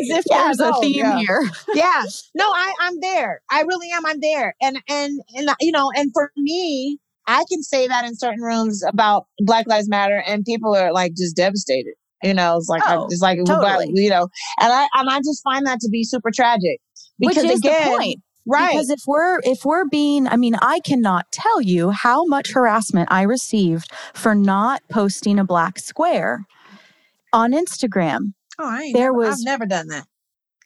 as if Yeah, there's a theme yeah. here yeah. No, I, I'm there. I really am. I'm there. And and and you know, and for me, I can say that in certain rooms about Black Lives Matter, and people are like just devastated. You know, it's like Oh, it's like totally. you know, and I and I just find that to be super tragic because which is again, the point right? Because if we're if we're being, I mean, I cannot tell you how much harassment I received for not posting a black square on Instagram. Oh, I ain't There never, was- I've never done that.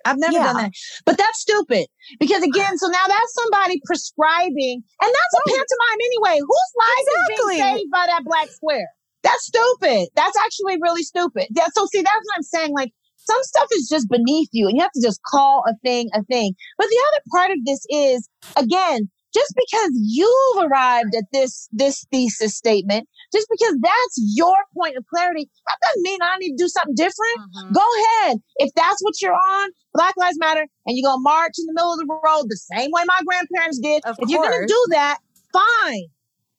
I've never Yeah. done that. But that's stupid. Because again, so now that's somebody prescribing, and that's a pantomime anyway. Whose life is Exactly. being saved by that black square? That's stupid. That's actually really stupid. Yeah, so see, that's what I'm saying. Like some stuff is just beneath you, and you have to just call a thing a thing. But the other part of this is, again, just because you've arrived at this this thesis statement, just because that's your point of clarity, that doesn't mean I need to do something different. Mm-hmm. Go ahead. If that's what you're on, Black Lives Matter, and you're going to march in the middle of the road the same way my grandparents did, Of if you're going to do that, fine.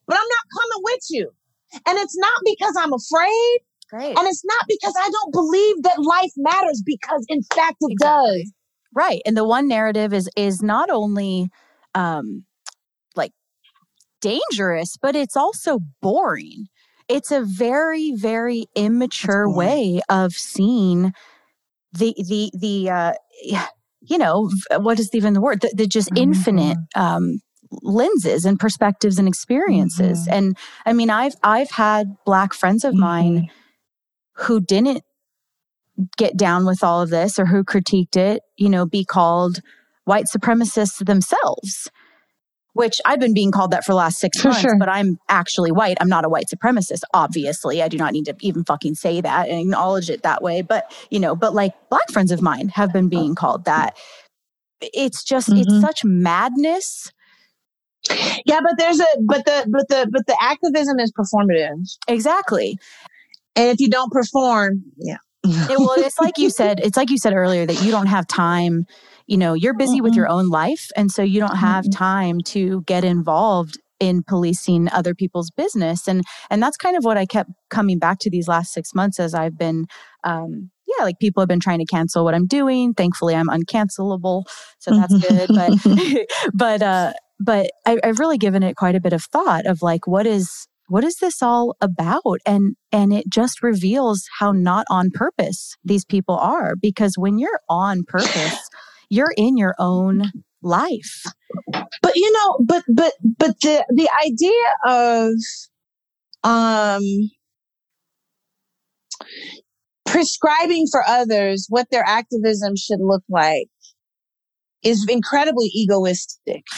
But I'm not coming with you. And it's not because I'm afraid, Great. and it's not because I don't believe that life matters, because in fact it Exactly. does. Right. And the one narrative is is not only um like dangerous, but it's also boring. It's a very, very immature way of seeing the the the uh you know, what is even the word? The, the just Mhm. infinite um lenses and perspectives and experiences. Mhm. And I mean I've I've had black friends of mine who didn't get down with all of this or who critiqued it, you know, be called white supremacists themselves, which I've been being called that for the last six For months, sure. but I'm actually white. I'm not a white supremacist, obviously. I do not need to even fucking say that and acknowledge it that way. But, you know, but like black friends of mine have been being called that. It's just, it's Mhm. such madness. Yeah, but there's a but the but the but the activism is performative. Exactly. And if you don't perform, yeah. It, well, it's like you said, it's like you said earlier that you don't have time. You know, you're busy with Mm-mm. your own life. And so you don't have time to get involved in policing other people's business. And and that's kind of what I kept coming back to these last six months as I've been um yeah, like people have been trying to cancel what I'm doing. Thankfully I'm uncancelable. So that's good. But but uh but I, I've really given it quite a bit of thought of like what is what is this all about? And and it just reveals how not on purpose these people are because when you're on purpose you're in your own life. But you know but but but the the idea of um prescribing for others what their activism should look like is incredibly egoistic.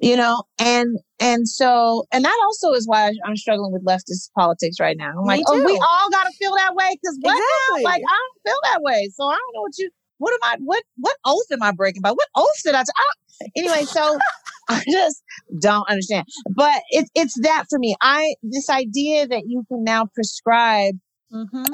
You know and and so and that also is why i'm struggling with leftist politics right now. I'm Me like oh we all gotta feel that way because what Exactly. like i don't feel that way. So i don't know what you what am i what what oath am i breaking by? What oath did i t- I don't- anyway so i just don't understand. But it's it's that for me. I this idea that you can now prescribe mm-hmm.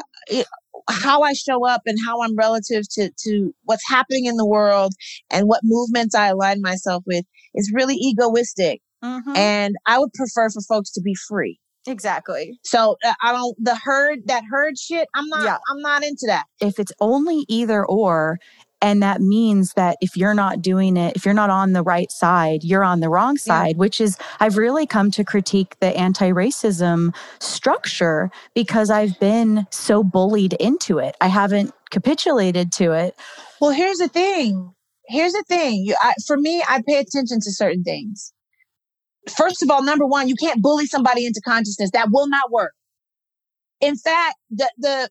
How I show up and how I'm relative to to what's happening in the world and what movements I align myself with is really egoistic. Mhm. And I would prefer for folks to be free. exactly So uh, I don't the herd that herd shit. I'm not. Yeah. I'm not into that. if it's only either or And that means that if you're not doing it, if you're not on the right side, you're on the wrong side, yeah. which is, I've really come to critique the anti racism structure because I've been so bullied into it. I haven't capitulated to it. Well, here's the thing. Here's the thing. You, I, for me, I pay attention to certain things. First of all, number one, you can't bully somebody into consciousness. That will not work. In fact, the, the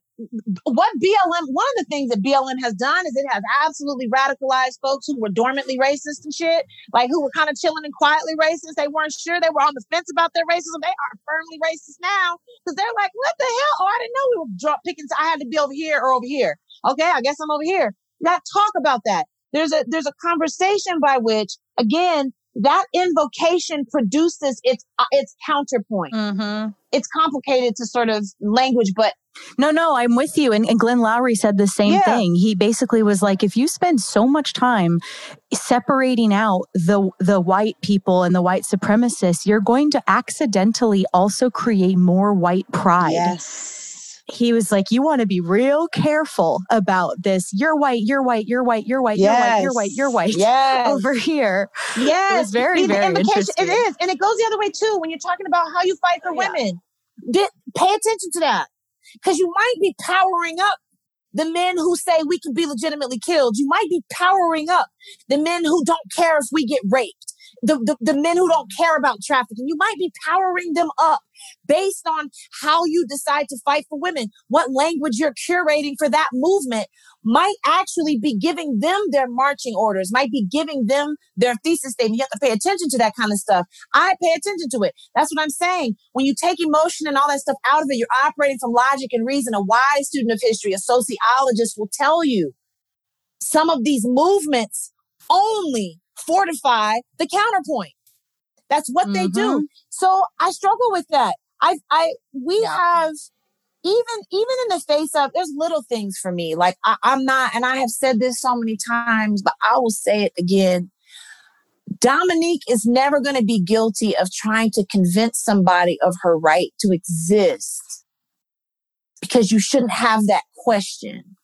what BLM, one of the things that BLM has done is it has absolutely radicalized folks who were dormantly racist and shit, like who were kind of chilling and quietly racist. They weren't sure they were on the fence about their racism. They are firmly racist now because they're like, what the hell? Oh, I didn't know we were drop picking. I had to be over here or over here. Okay, I guess I'm over here. Not talk about that. There's a there's a conversation by which, again, that invocation produces its uh, its counterpoint. Mm-hmm. It's complicated to sort of language, but no, no, I'm with you. And, and Glenn Loury said the same yeah. thing. He basically was like, if you spend so much time separating out the the white people and the white supremacists, you're going to accidentally also create more white pride. Yes he was like, You want to be real careful about this. You're white, you're white, you're white, you're white, yes. you're white, you're white, you're white. Yes. Over here. Yes. It was very, very interesting. It is. And it goes the other way too when you're talking about how you fight for oh, women. Yeah. Pay attention to that. Because you might be powering up the men who say we can be legitimately killed. You might be powering up the men who don't care if we get raped the, the, the men who don't care about trafficking. You might be powering them up based on how you decide to fight for women. What language you're curating for that movement might actually be giving them their marching orders, might be giving them their thesis statement. You have to pay attention to that kind of stuff. I pay attention to it. That's what I'm saying. When you take emotion and all that stuff out of it, you're operating from logic and reason. A wise student of history, a sociologist will tell you some of these movements only fortify the counterpoint. That's what mm-hmm. they do. Mm-hmm. So I struggle with that. I, I, we yeah. have even, even in the face of, there's little things for me. Like I, I'm not, and I have said this so many times, but I will say it again. Dominique is never going to be guilty of trying to convince somebody of her right to exist because you shouldn't have that question.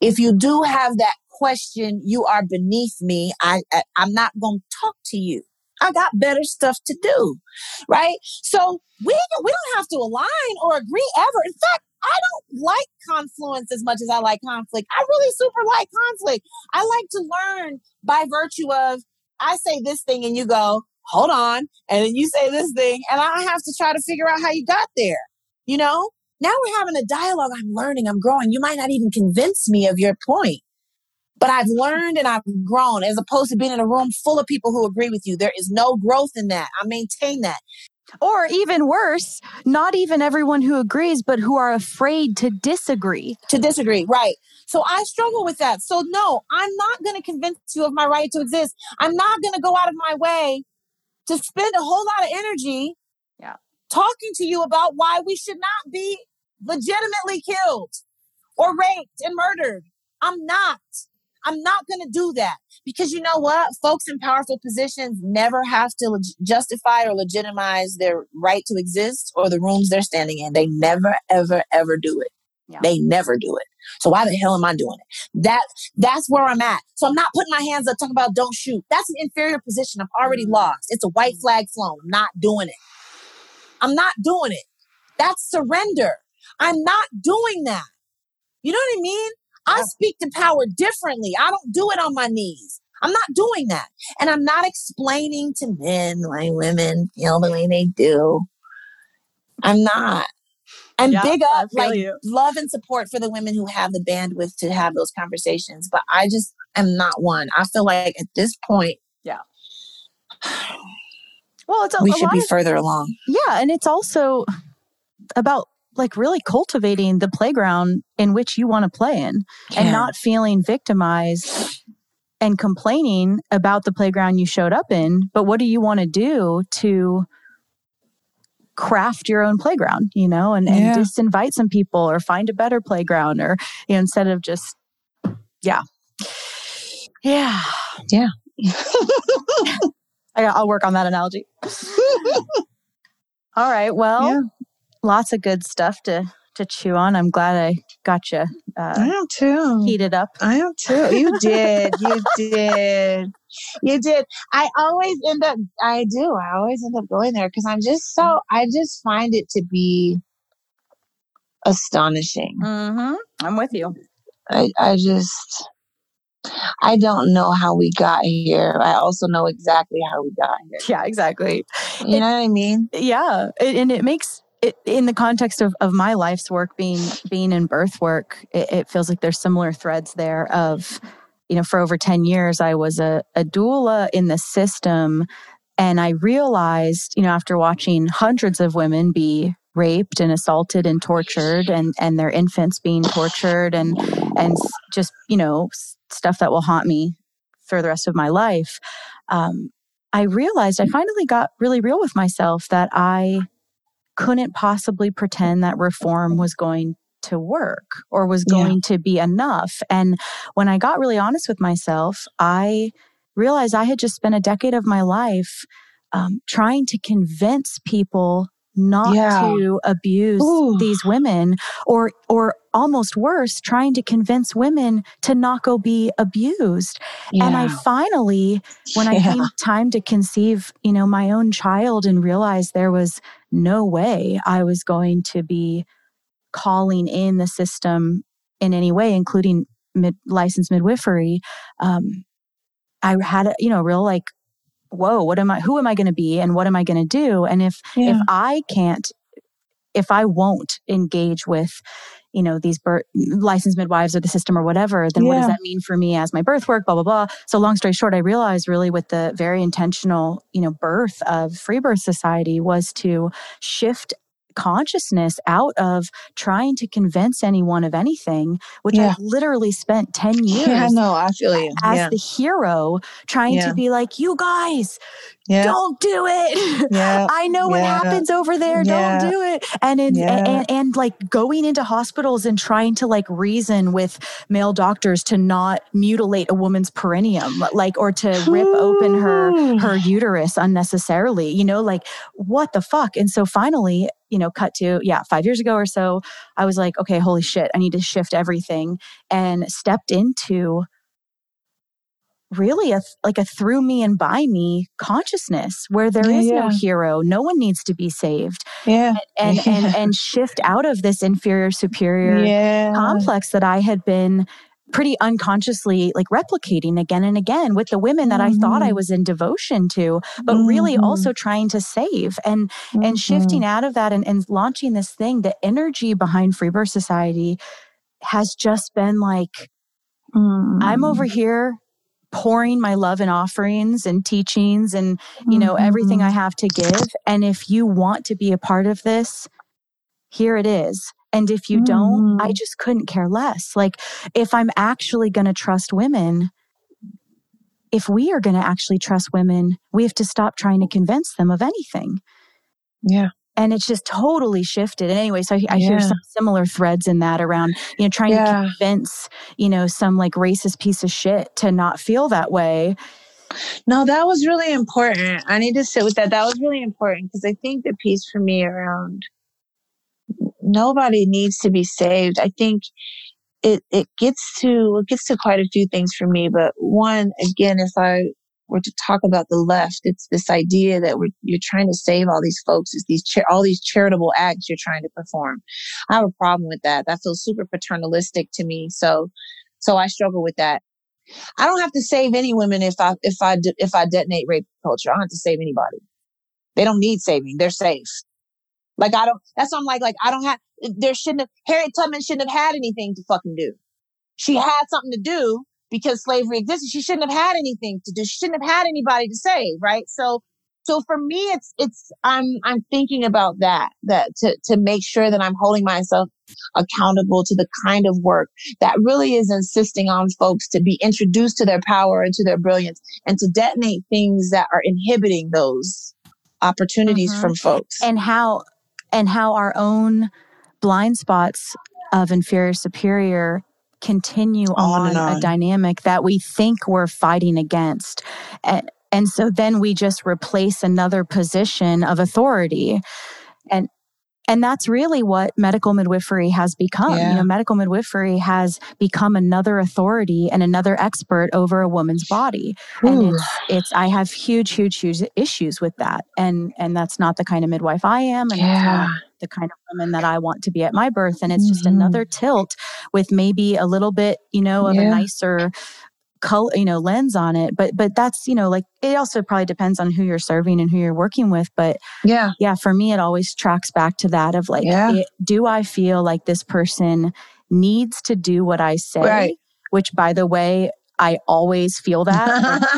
If you do have that question, you are beneath me. I, I I'm not going to talk to you. I got better stuff to do. Right? So we we don't have to align or agree ever. In fact, I don't like confluence as much as I like conflict. I really super like conflict. I like to learn by virtue of I say this thing and you go, hold on. And then you say this thing and I have to try to figure out how you got there. You know? Now we're having a dialogue. I'm learning, I'm growing. You might not even convince me of your point. But I've learned and I've grown as opposed to being in a room full of people who agree with you. There is no growth in that. I maintain that. Or even worse, not even everyone who agrees, but who are afraid to disagree. To disagree, right. So I struggle with that. So, no, I'm not going to convince you of my right to exist. I'm not going to go out of my way to spend a whole lot of energy yeah. talking to you about why we should not be legitimately killed or raped and murdered. I'm not. I'm not going to do that because you know what? Folks in powerful positions never have to leg- justify or legitimize their right to exist or the rooms they're standing in. They never, ever, ever do it. Yeah. They never do it. So why the hell am I doing it? That that's where I'm at. So I'm not putting my hands up talking about don't shoot. That's an inferior position. I've already mm. lost. It's a white mm. flag flown. I'm not doing it. I'm not doing it. That's surrender. I'm not doing that. You know what I mean? I speak to power differently. I don't do it on my knees. I'm not doing that. And I'm not explaining to men why women feel the way they do. I'm not. And yeah, big up, like you. love and support for the women who have the bandwidth to have those conversations. But I just am not one. I feel like at this point, yeah. Well, it's a, we a should be of, further along. Yeah, and it's also about like really cultivating the playground in which you want to play in yeah. and not feeling victimized and complaining about the playground you showed up in but what do you want to do to craft your own playground you know and, and just invite some people or find a better playground or you know, instead of just yeah. Yeah. Yeah. I, will work on that analogy. All right well yeah lots of good stuff to to chew on. I'm glad I got you uh, I am too. heated up. I am too. You did. you did. You did. I always end up, I do. I always end up going there because I'm just so, I just find it to be astonishing. Mm-hmm. I'm with you. I, I just, I don't know how we got here. I also know exactly how we got here. Yeah, exactly. You it, know what I mean? Yeah. It, and it makes it, in the context of, of my life's work being being in birth work, it, it, feels like there's similar threads there of, you know, for over 10 years, I was a, a doula in the system. And I realized, you know, after watching hundreds of women be raped and assaulted and tortured and, and their infants being tortured and, and just, you know, stuff that will haunt me for the rest of my life. Um, I realized I finally got really real with myself that I couldn't possibly pretend that reform was going to work or was going yeah. to be enough. And when I got really honest with myself, I realized I had just spent a decade of my life um, trying to convince people not yeah. to abuse Ooh. these women or or almost worse trying to convince women to not go be abused yeah. and i finally when yeah. i came time to conceive you know my own child and realized there was no way i was going to be calling in the system in any way including mid, licensed midwifery um, i had a you know real like whoa, what am I, who am I going to be and what am I going to do? And if, yeah. if I can't, if I won't engage with, you know, these birth, licensed midwives or the system or whatever, then yeah. what does that mean for me as my birth work, blah, blah, blah. So long story short, I realized really with the very intentional, you know, birth of Free Birth Society was to shift consciousness out of trying to convince anyone of anything, which yeah. I literally spent 10 years. Yeah, no, I feel you. As yeah. the hero, trying yeah. to be like, you guys, yeah. don't do it. Yeah. I know what happens over there. Don't do it. And, in, and, and, and like going into hospitals and trying to like reason with male doctors to not mutilate a woman's perineum, like, or to rip open her, her uterus unnecessarily, you know, like what the fuck? And so finally, you know, cut to, yeah, five years ago or so, I was like, okay, holy shit, I need to shift everything and stepped into really a like a through me and by me consciousness where there is yeah. no hero no one needs to be saved yeah and and, and, and shift out of this inferior superior yeah. complex that i had been pretty unconsciously like replicating again and again with the women that mm-hmm. I thought I mm-hmm. was in devotion to, but mm-hmm. really also trying to save and mm-hmm. and shifting out of that and, and launching this thing. The energy behind Free Birth Society has just been like I'm over mm. here pouring my love and offerings and teachings and you know everything I mm-hmm. have to give. And if you want to be a part of this, here it is. And if you mm. don't, I mm. just couldn't care less. Like, if I'm actually going to trust women, if we are going to actually trust women, we have to stop trying to convince them of anything. Yeah. And it's just totally shifted. And anyway, so I, I yeah. hear some similar threads in that around, you know, trying yeah. to convince, you know, some like racist piece of shit to not feel that way. No, that was really important. I need to sit with that. That was really important because I think the piece for me around nobody needs to be saved. I think it, it gets to, it gets to quite a few things for me. But one, again, if I were to talk about the left, it's this idea that we're, you're trying to save all these folks. It's these, all these charitable acts you're trying to perform. I have a problem with that. That feels super paternalistic to me. So, so I struggle with that. I don't have to save any women if I, if I, if I detonate rape culture. I don't have to save anybody. They don't need saving. They're safe. Like I don't, that's why I'm like, like I don't have, there shouldn't have, Harriet Tubman shouldn't have had anything to fucking do. She had something to do because slavery existed. She shouldn't have had anything to do. She shouldn't have had anybody to save, right? So, so for me, it's, it's, I'm, I'm thinking about that, that to, to make sure that I'm holding myself accountable to the kind of work that really is insisting on folks to be introduced to their power and to their brilliance and to detonate things that are inhibiting those opportunities mm-hmm. from folks. And how and how our own blind spots of inferior superior continue on, on, a dynamic that we think we're fighting against. And, and so then we just replace another position of authority. And and that's really what medical midwifery has become. Yeah. You know, medical midwifery has become another authority and another expert over a woman's body. And it's it's I have huge, huge, huge issues with that. And and that's not the kind of midwife I am. And Yeah. The kind of woman that I want to be at my birth. And it's just Mhm. another tilt with maybe a little bit, you know, of a nicer color, you know, lens on it. But but that's, you know, like it also probably depends on who you're serving and who you're working with. But Yeah. yeah, for me, it always tracks back to that of like, Yeah. it, do I feel like this person needs to do what I say? Right. Which, by the way, I always feel that,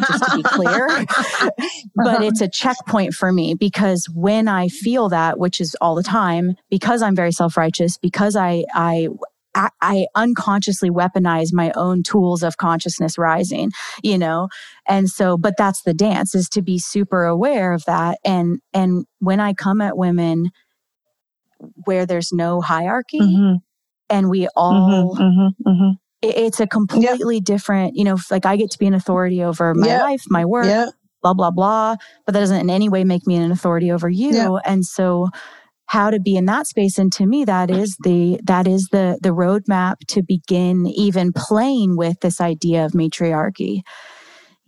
just to be clear. but it's a checkpoint for me because when I feel that, which is all the time, because I'm very self righteous, because I, I, I- unconsciously weaponize my own tools of consciousness rising, you know? And so, but that's the dance is to be super aware of that. And, and when I come at women where there's no hierarchy Mhm, and we mhm, all, mhm, mhm. It- it's a completely different, you know, like I get to be an authority over my Yep. life, my work, Yeah. blah blah blah but that doesn't in any way make me an authority over you and so how to be in that space and to me that is the that is the the roadmap to begin even playing with this idea of matriarchy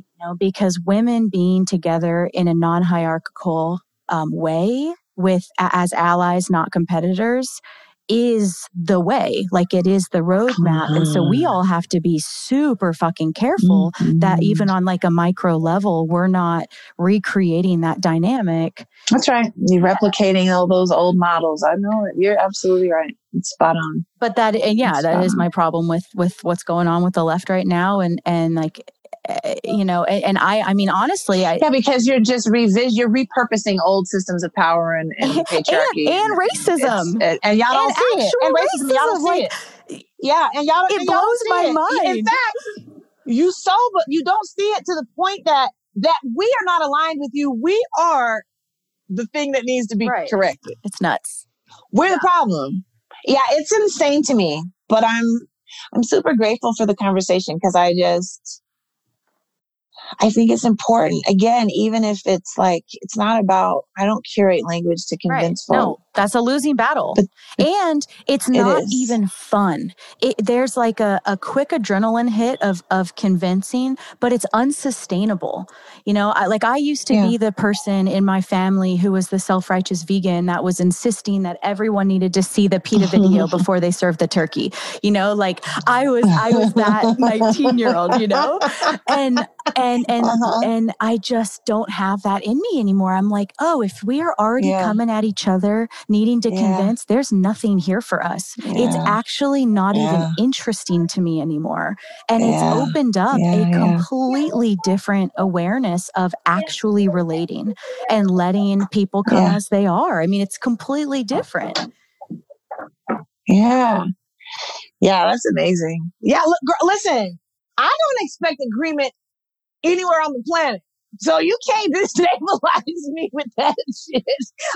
you know because women being together in a non-hierarchical um, way with as allies not competitors is the way like it is the roadmap and so we all have to be super fucking careful that Mhm. even on like a micro level we're not recreating that dynamic That's right. You're replicating all those old models. I know it. You're absolutely right. It's spot on. but that and yeah That's that is my problem with with what's going on with the left right now and and like Eh, you know and, and i i mean honestly i Yeah, because you're just revis you're repurposing old systems of power and, and and, patriarchy. and racism It's- and, y'all don't And see it. And racism, y'all don't racism, see it. Yeah, and y'all, it and y'all blows see my it. In fact, you so, but you don't see it to the point that that we are not aligned with you. We are the thing that needs to be Right. corrected. it's nuts We're the problem. Yeah, it's insane to me, but I'm I'm super grateful for the conversation because I just I think it's important. Again, even if it's like it's not about I don't curate language to convince no folks. That's a losing battle But- and it's not is. even fun it, there's like a, a quick adrenaline hit of of convincing but it's unsustainable you know I, like i used to Yeah. be the person in my family who was the self-righteous vegan that was insisting that everyone needed to see the peta video before they served the turkey you know like i was i was that 19 year old you know and and and Uh-huh. and I just don't have that in me anymore. I'm like, oh, if we are already Yeah. coming at each other, needing to Yeah. convince, there's nothing here for us. It's actually not Yeah. even interesting to me anymore. And it's opened up Yeah, a yeah. completely different awareness of actually relating and letting people come Yeah. as they are. I mean, it's completely different. Yeah. Yeah, that's amazing. Yeah, look, girl, listen, I don't expect agreement anywhere on the planet. So you can't destabilize me with that shit.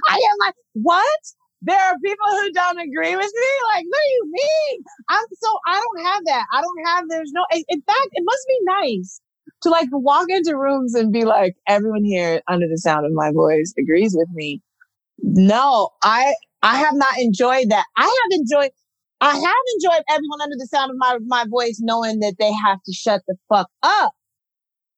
I am like, what? There are people who don't agree with me? Like, what do you mean? I'm so, I don't have that. I don't have, there's no, in fact, it must be nice to like walk into rooms and be like, everyone here under the sound of my voice agrees with me. No, I, I have not enjoyed that. I have enjoyed, I have enjoyed everyone under the sound of my, my voice knowing that they have to shut the fuck up.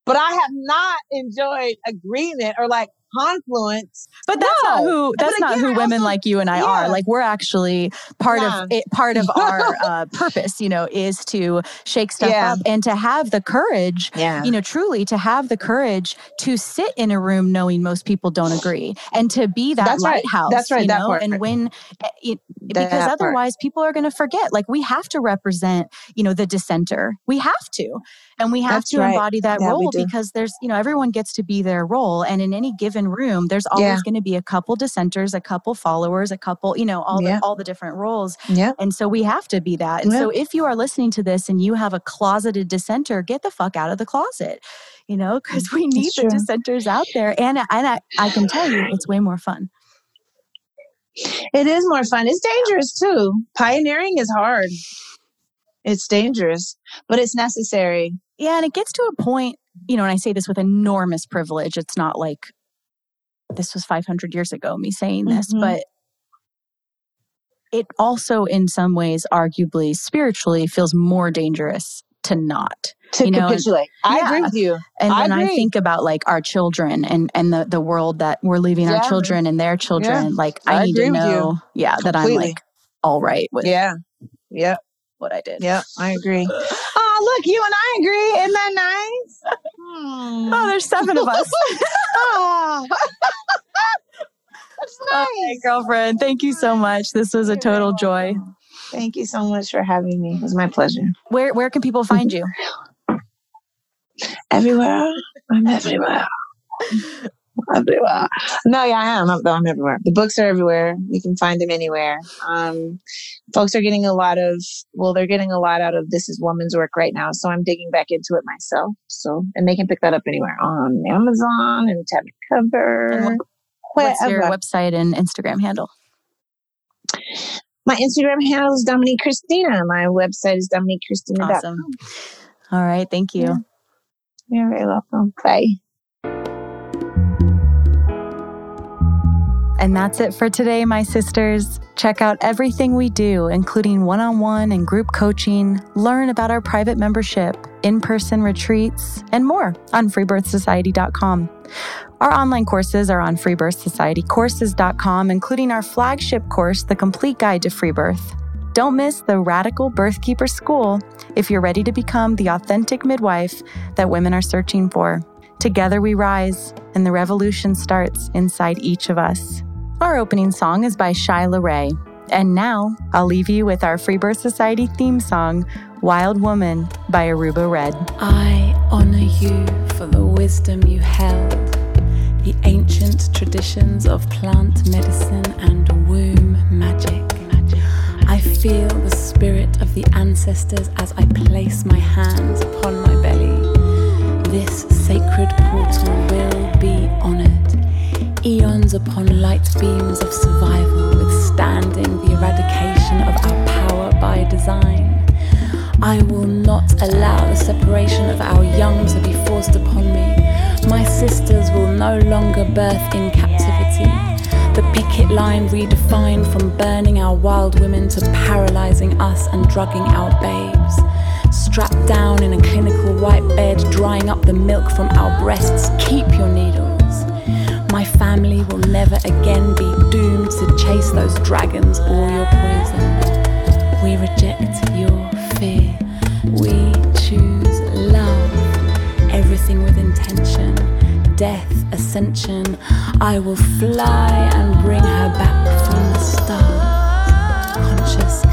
But I have not enjoyed agreement or like confluence. But that's not who that's not who women also- like you and I are. Like we're actually part Nah. of it part of our uh, purpose, you know, is to shake stuff Yeah. up and to have the courage Yeah. you know, truly to have the courage to sit in a room knowing most people don't agree and to be that That's right. lighthouse. That's right. You That know, part. and when, eh, it, That because part. otherwise people are going to forget. Like we have to represent, you know, the dissenter. We have to. And we have That's to right. embody that Yeah, role because there's, you know, everyone gets to be their role. And in any given room, there's always Yeah. going to be a couple dissenters, a couple followers, a couple, you know, all Yeah. the all the different roles. Yeah. And so we have to be that. And so if you are listening to this and you have a closeted dissenter, get the fuck out of the closet, you know, because we need the dissenters out there. And, and I, I can tell you, it's way more fun. It is more fun. It's dangerous too. Pioneering is hard. It's dangerous, but it's necessary. Yeah. And it gets to a point, you know, and I say this with enormous privilege. It's not like this was 500 years ago, me saying this, Mhm. but it also, in some ways, arguably spiritually, feels more dangerous to not to you know, capitulate. I yeah. agree with you. and I when I think about like our children and and the the world that we're leaving Yeah. our children and their children, like I, I need to agree you. know, yeah, that I'm like all right with Yeah. Yep. What I did. Yeah, I agree. Oh, look, you and I agree. Isn't that nice? Hmm. Oh, there's seven of us. Oh. That's nice. Okay, girlfriend. Thank you so much. This was a total joy. Thank you so much for having me. It was my pleasure. Where where can people find you? Everywhere. I'm everywhere. everywhere. No, yeah, I am. I'm, I'm everywhere. The books are everywhere. You can find them anywhere. Um, folks are getting a lot of, well, they're getting a lot out of This is Woman's Work right now. So I'm digging back into it myself. So, and they can pick that up anywhere on Amazon and Tattered Cover. What's your website and Instagram handle? My Instagram handle is Dominique Christina. My website is dominiquechristina.com. Awesome. All right. Thank you. Yeah. You're very welcome. Bye. And that's it for today, my sisters. Check out everything we do, including one on one and group coaching, learn about our private membership, in person retreats, and more on freebirthsociety.com. Our online courses are on freebirthsocietycourses.com, including our flagship course, The Complete Guide to Free Birth. Don't miss the Radical Birthkeeper School if you're ready to become the authentic midwife that women are searching for. Together we rise, and the revolution starts inside each of us. Our opening song is by Shyla Ray. And now I'll leave you with our Free Birth Society theme song, Wild Woman by Aruba Red. I honor you for the wisdom you held, the ancient traditions of plant medicine and womb magic. I feel the spirit of the ancestors as I place my hands upon my belly. This sacred portal will be honored. Eons upon light beams of survival, withstanding the eradication of our power by design. I will not allow the separation of our young to be forced upon me. My sisters will no longer birth in captivity. The picket line redefined from burning our wild women to paralyzing us and drugging our babes. Strapped down in a clinical white bed, drying up the milk from our breasts. Keep your needles. My family will never again be doomed to chase those dragons or your poison. We reject your fear. We choose love. Everything with intention. Death, ascension. I will fly and bring her back from the stars. Conscious